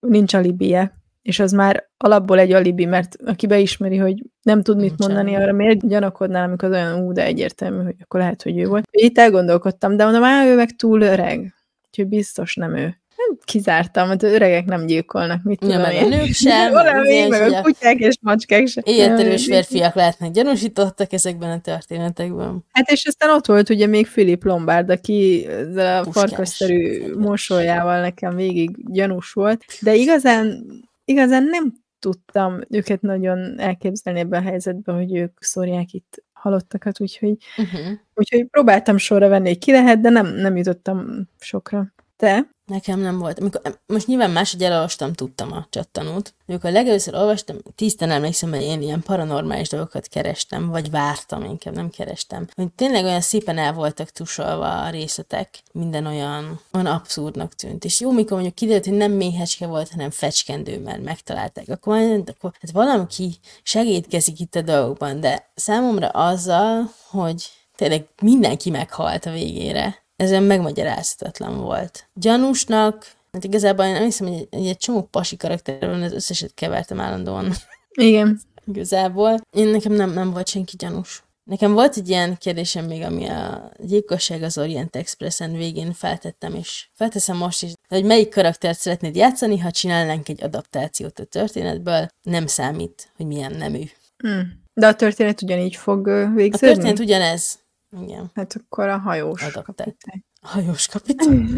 nincs alibije, és az már alapból egy alibi, mert aki beismeri, hogy nem tud mit Nincsen. mondani, arra miért gyanakodnál, amikor az olyan ú, de egyértelmű, hogy akkor lehet, hogy ő volt. Itt elgondolkodtam, de mondom, á, ő meg túl öreg, úgyhogy biztos nem ő. Nem kizártam, mert öregek nem gyilkolnak, mit Ja, tudom meg a én. nők sem, még, meg a kutyák és macskák sem. életerős férfiak lehetnek gyanúsítottak ezekben a történetekben. Hát és aztán ott volt ugye még Philip Lombard, aki a farkasszerű mosolyával nekem végig gyanús volt, de igazán, igazán nem tudtam őket nagyon elképzelni ebben a helyzetben, hogy ők szórják itt halottakat, úgyhogy, Uh-huh. úgyhogy próbáltam sorra venni, hogy ki lehet, de nem, nem jutottam sokra. Te? Nekem nem volt. Amikor, most nyilván máshogy elolvastam, tudtam a csattanót. Amikor legelőször olvastam, tisztán emlékszem, hogy én ilyen paranormális dolgokat kerestem, vagy vártam, inkább nem kerestem. Hogy tényleg olyan szépen el voltak tusolva a részletek, minden olyan, olyan abszurdnak tűnt. És jó, mikor mondjuk kiderült, hogy nem méhecske volt, hanem fecskendő, mert megtalálták. Akkor, akkor hát valaki segítkezik itt a dolgokban, de számomra azzal, hogy tényleg mindenki meghalt a végére, ez olyan megmagyarázhatatlan volt. Gyanúsnak, hát igazából én nem hiszem, hogy egy, egy csomó pasi karakter van, az összeset kevertem állandóan Igen. igazából. Én nekem nem, nem volt senki gyanús. Nekem volt egy ilyen kérdésem még, ami a gyilkosság az Orient Expressen végén feltettem, és felteszem most is, hogy melyik karaktert szeretnéd játszani, ha csinálnánk egy adaptációt a történetből, nem számít, hogy milyen nemű. Hm. De a történet ugyanígy fog ö, A végződni? történet ugyanez. Igen. Hát akkor a hajós Adaptált. kapitány. A hajós kapitány.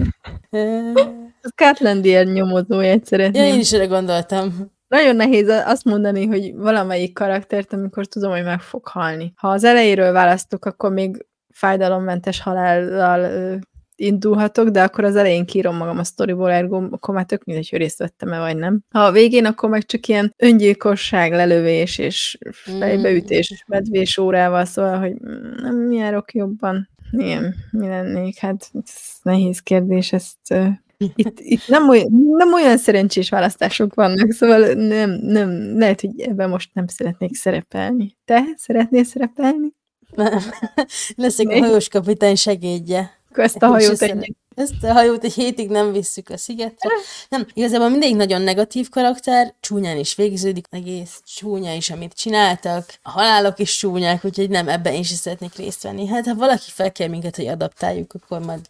A Scotland ilyen nyomozóját Ja, szeretném. én is erre gondoltam. Nagyon nehéz azt mondani, hogy valamelyik karaktert, amikor tudom, hogy meg fog halni. Ha az elejéről választok, akkor még fájdalommentes halállal indulhatok, de akkor az elején kírom magam a sztoriból, ergo akkor már tök mindegy, hogy részt vettem-e vagy nem. Ha a végén, akkor meg csak ilyen öngyilkosság, lelövés és fejbeütés és medvés órával, szóval, hogy mm, nem járok jobban. Igen, mi lennék? Hát ez nehéz kérdés, ezt ö, itt, itt nem, olyan, nem olyan szerencsés választások vannak, szóval nem, nem, lehet, hogy ebben most nem szeretnék szerepelni. Te szeretnél szerepelni? Nem. Leszek a hajós kapitány segédje. Ezt a hajót egy Ezt a hajót egy hétig nem visszük a szigetre. Nem, igazából mindegyik nagyon negatív karakter, csúnyán is végződik, egész csúnya is, amit csináltak. A halálok is csúnyák, úgyhogy nem, ebben én is szeretnék részt venni. Hát ha valaki felkér minket, hogy adaptáljuk, akkor majd,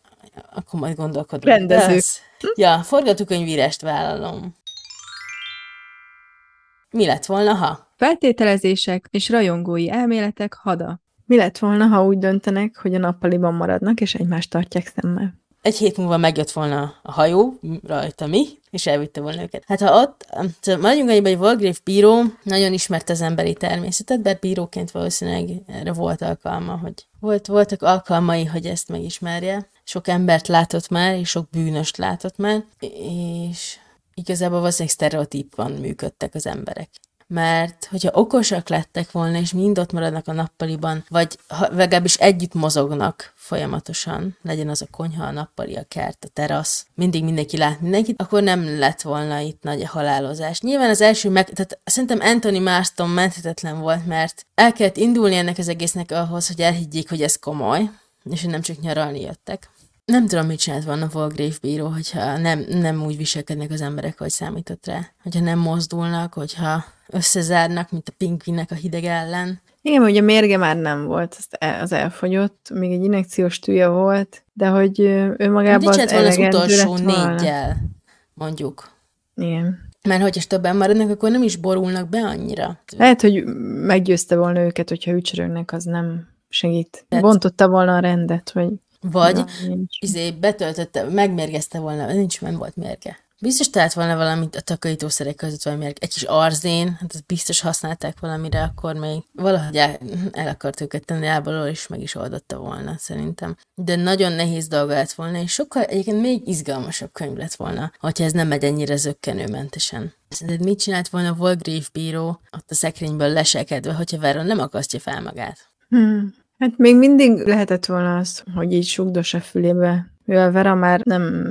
akkor majd gondolkodunk. Rendezők. Ja, forgatókönyvírást vállalom. Mi lett volna, ha? feltételezések és rajongói elméletek hada. Mi lett volna, ha úgy döntenek, hogy a nappaliban maradnak, és egymást tartják szemmel? egy hét múlva megjött volna a hajó, rajta mi, és elvitte volna őket. Hát ha ott, szóval maradjunk annyiba, hogy Walgrave bíró nagyon ismert az emberi természetet, bár bíróként valószínűleg erre volt alkalma, hogy volt, voltak alkalmai, hogy ezt megismerje. Sok embert látott már, és sok bűnöst látott már, és igazából valószínűleg sztereotípban működtek az emberek. Mert hogyha okosak lettek volna, és mind ott maradnak a nappaliban, vagy ha, legalábbis együtt mozognak folyamatosan, legyen az a konyha, a nappali, a kert, a terasz, mindig mindenki lát mindenkit, akkor nem lett volna itt nagy halálozás. Nyilván az első meg, tehát szerintem Anthony Marston menthetetlen volt, mert el kellett indulni ennek az egésznek ahhoz, hogy elhiggyék, hogy ez komoly, és hogy nem csak nyaralni jöttek. Nem tudom, mit csinált volna Volgrave bíró, hogyha nem, nem úgy viselkednek az emberek, hogy számított rá. Hogyha nem mozdulnak, hogyha összezárnak, mint a pingvinek a hideg ellen. Igen, ugye a mérge már nem volt, el, az elfogyott, még egy injekciós tűje volt, de hogy ő Mit magában az volna az utolsó négyel, mondjuk. Igen. Mert hogyha többen maradnak, akkor nem is borulnak be annyira. Lehet, hogy meggyőzte volna őket, hogyha ücsörögnek, az nem segít. Tehát- Bontotta volna a rendet, vagy Vagy izé betöltötte, megmérgezte volna, nincs, nem volt mérge. Biztos talált volna valamit a takarítószerek között, valami egy kis arzén, hát ezt biztos használták valamire, akkor még valahogy el, el akart őket tenni lábalól, és meg is oldotta volna, szerintem. De nagyon nehéz dolga lett volna, és sokkal egyébként még izgalmasabb könyv lett volna, hogyha ez nem megy ennyire zöggenőmentesen. Szerinted mit csinált volna Volgrave bíró ott a szekrényből leselkedve, hogyha Veron nem akasztja fel magát? Hmm. Hát még mindig lehetett volna az, hogy így sugdos a fülébe. Mivel Vera már nem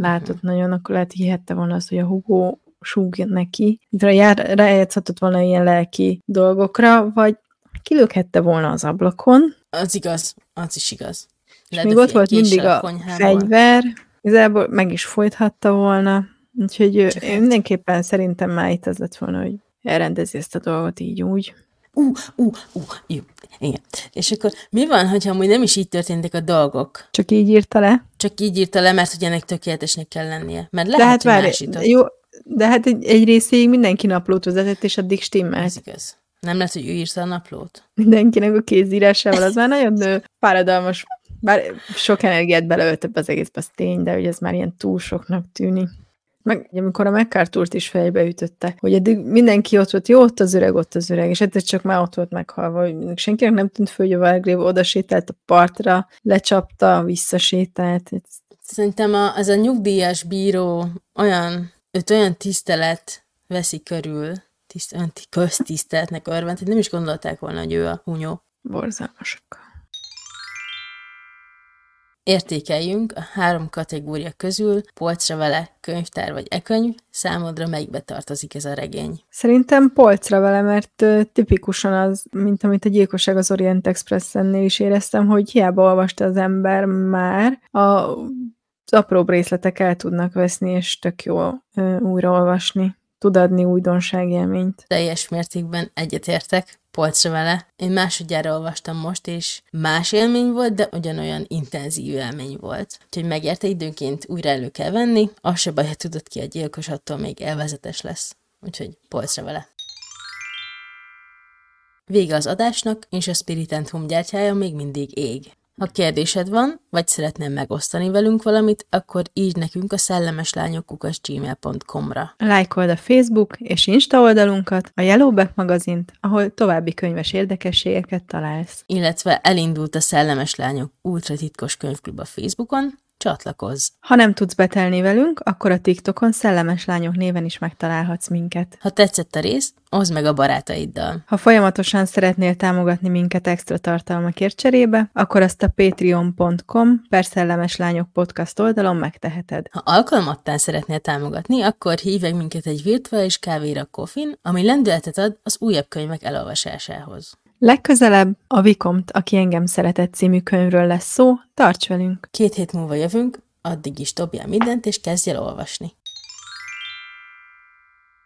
látott nagyon, akkor lehet hihette volna azt, hogy a Hugo súg neki. Jár, rájátszhatott volna ilyen lelki dolgokra, vagy kilökhette volna az ablakon. Az igaz, az is igaz. És még ott volt mindig a fegyver, igazából meg is folythatta volna. Úgyhogy Csak én mindenképpen szerintem már itt az lett volna, hogy elrendezi ezt a dolgot így úgy. Ú, ú, ú, jó. Igen. És akkor mi van, hogyha amúgy nem is így történtek a dolgok? Csak így írta le? Csak így írta le, mert hogy ennek tökéletesnek kell lennie. Mert lehet, de hát várj, jó, de hát egy, egy részéig mindenki naplót vezetett, és addig stimmel. Ez igaz. Nem lehet, hogy ő írta a naplót? Mindenkinek a kézírásával, az már nagyon fáradalmas. Bár sok energiát beleöltebb az egészbe, az tény, de hogy ez már ilyen túl soknak tűnik. Meg amikor a McCarthy-t is fejbe ütötte, hogy eddig mindenki ott volt, jó, ott az öreg, ott az öreg, és egyszer csak már ott volt meghalva, hogy senkinek nem tűnt föl, hogy a Valgrave oda sétált a partra, lecsapta, visszasétált. Szerintem a, az a nyugdíjas bíró olyan, őt olyan tisztelet veszi körül, tiszt, olyan köztiszteletnek örvend, hogy nem is gondolták volna, hogy ő a hunyó. Borzalmasak. Értékeljünk a három kategória közül, polcra vele, könyvtár vagy e-könyv, számodra melyikbe tartozik ez a regény? Szerintem polcra vele, mert tipikusan az, mint amit a gyilkosság az Orient Express-ennél is éreztem, hogy hiába olvasta az ember már, a az apróbb részletek el tudnak veszni, és tök jó újraolvasni. Tud adni újdonságélményt. Teljes mértékben egyetértek polcra vele. Én másodjára olvastam most, és más élmény volt, de ugyanolyan intenzív élmény volt. Úgyhogy megérte időnként újra elő kell venni, az se baj, ha tudod ki a gyilkos, attól még elvezetes lesz. Úgyhogy polcra vele. Vége az adásnak, és a Spirit Home gyártyája még mindig ég. Ha kérdésed van, vagy szeretném megosztani velünk valamit, akkor írj nekünk a szellemeslányokkukas.gmail.com-ra. Lájkold a Facebook és Insta oldalunkat, a Yellowback magazint, ahol további könyves érdekességeket találsz. Illetve elindult a Szellemes Lányok Ultra Titkos Könyvklub a Facebookon, Csatlakozz! Ha nem tudsz betelni velünk, akkor a TikTokon Szellemes Lányok néven is megtalálhatsz minket. Ha tetszett a rész, oszd meg a barátaiddal. Ha folyamatosan szeretnél támogatni minket extra tartalmakért cserébe, akkor azt a patreon.com per Szellemes Lányok podcast oldalon megteheted. Ha alkalmattán szeretnél támogatni, akkor hívj minket egy virtuális kávéra Kofin, ami lendületet ad az újabb könyvek elolvasásához. Legközelebb a Vikomt, aki engem szeretett című könyvről lesz szó, tarts velünk! Két hét múlva jövünk, addig is dobjál mindent, és kezdj el olvasni.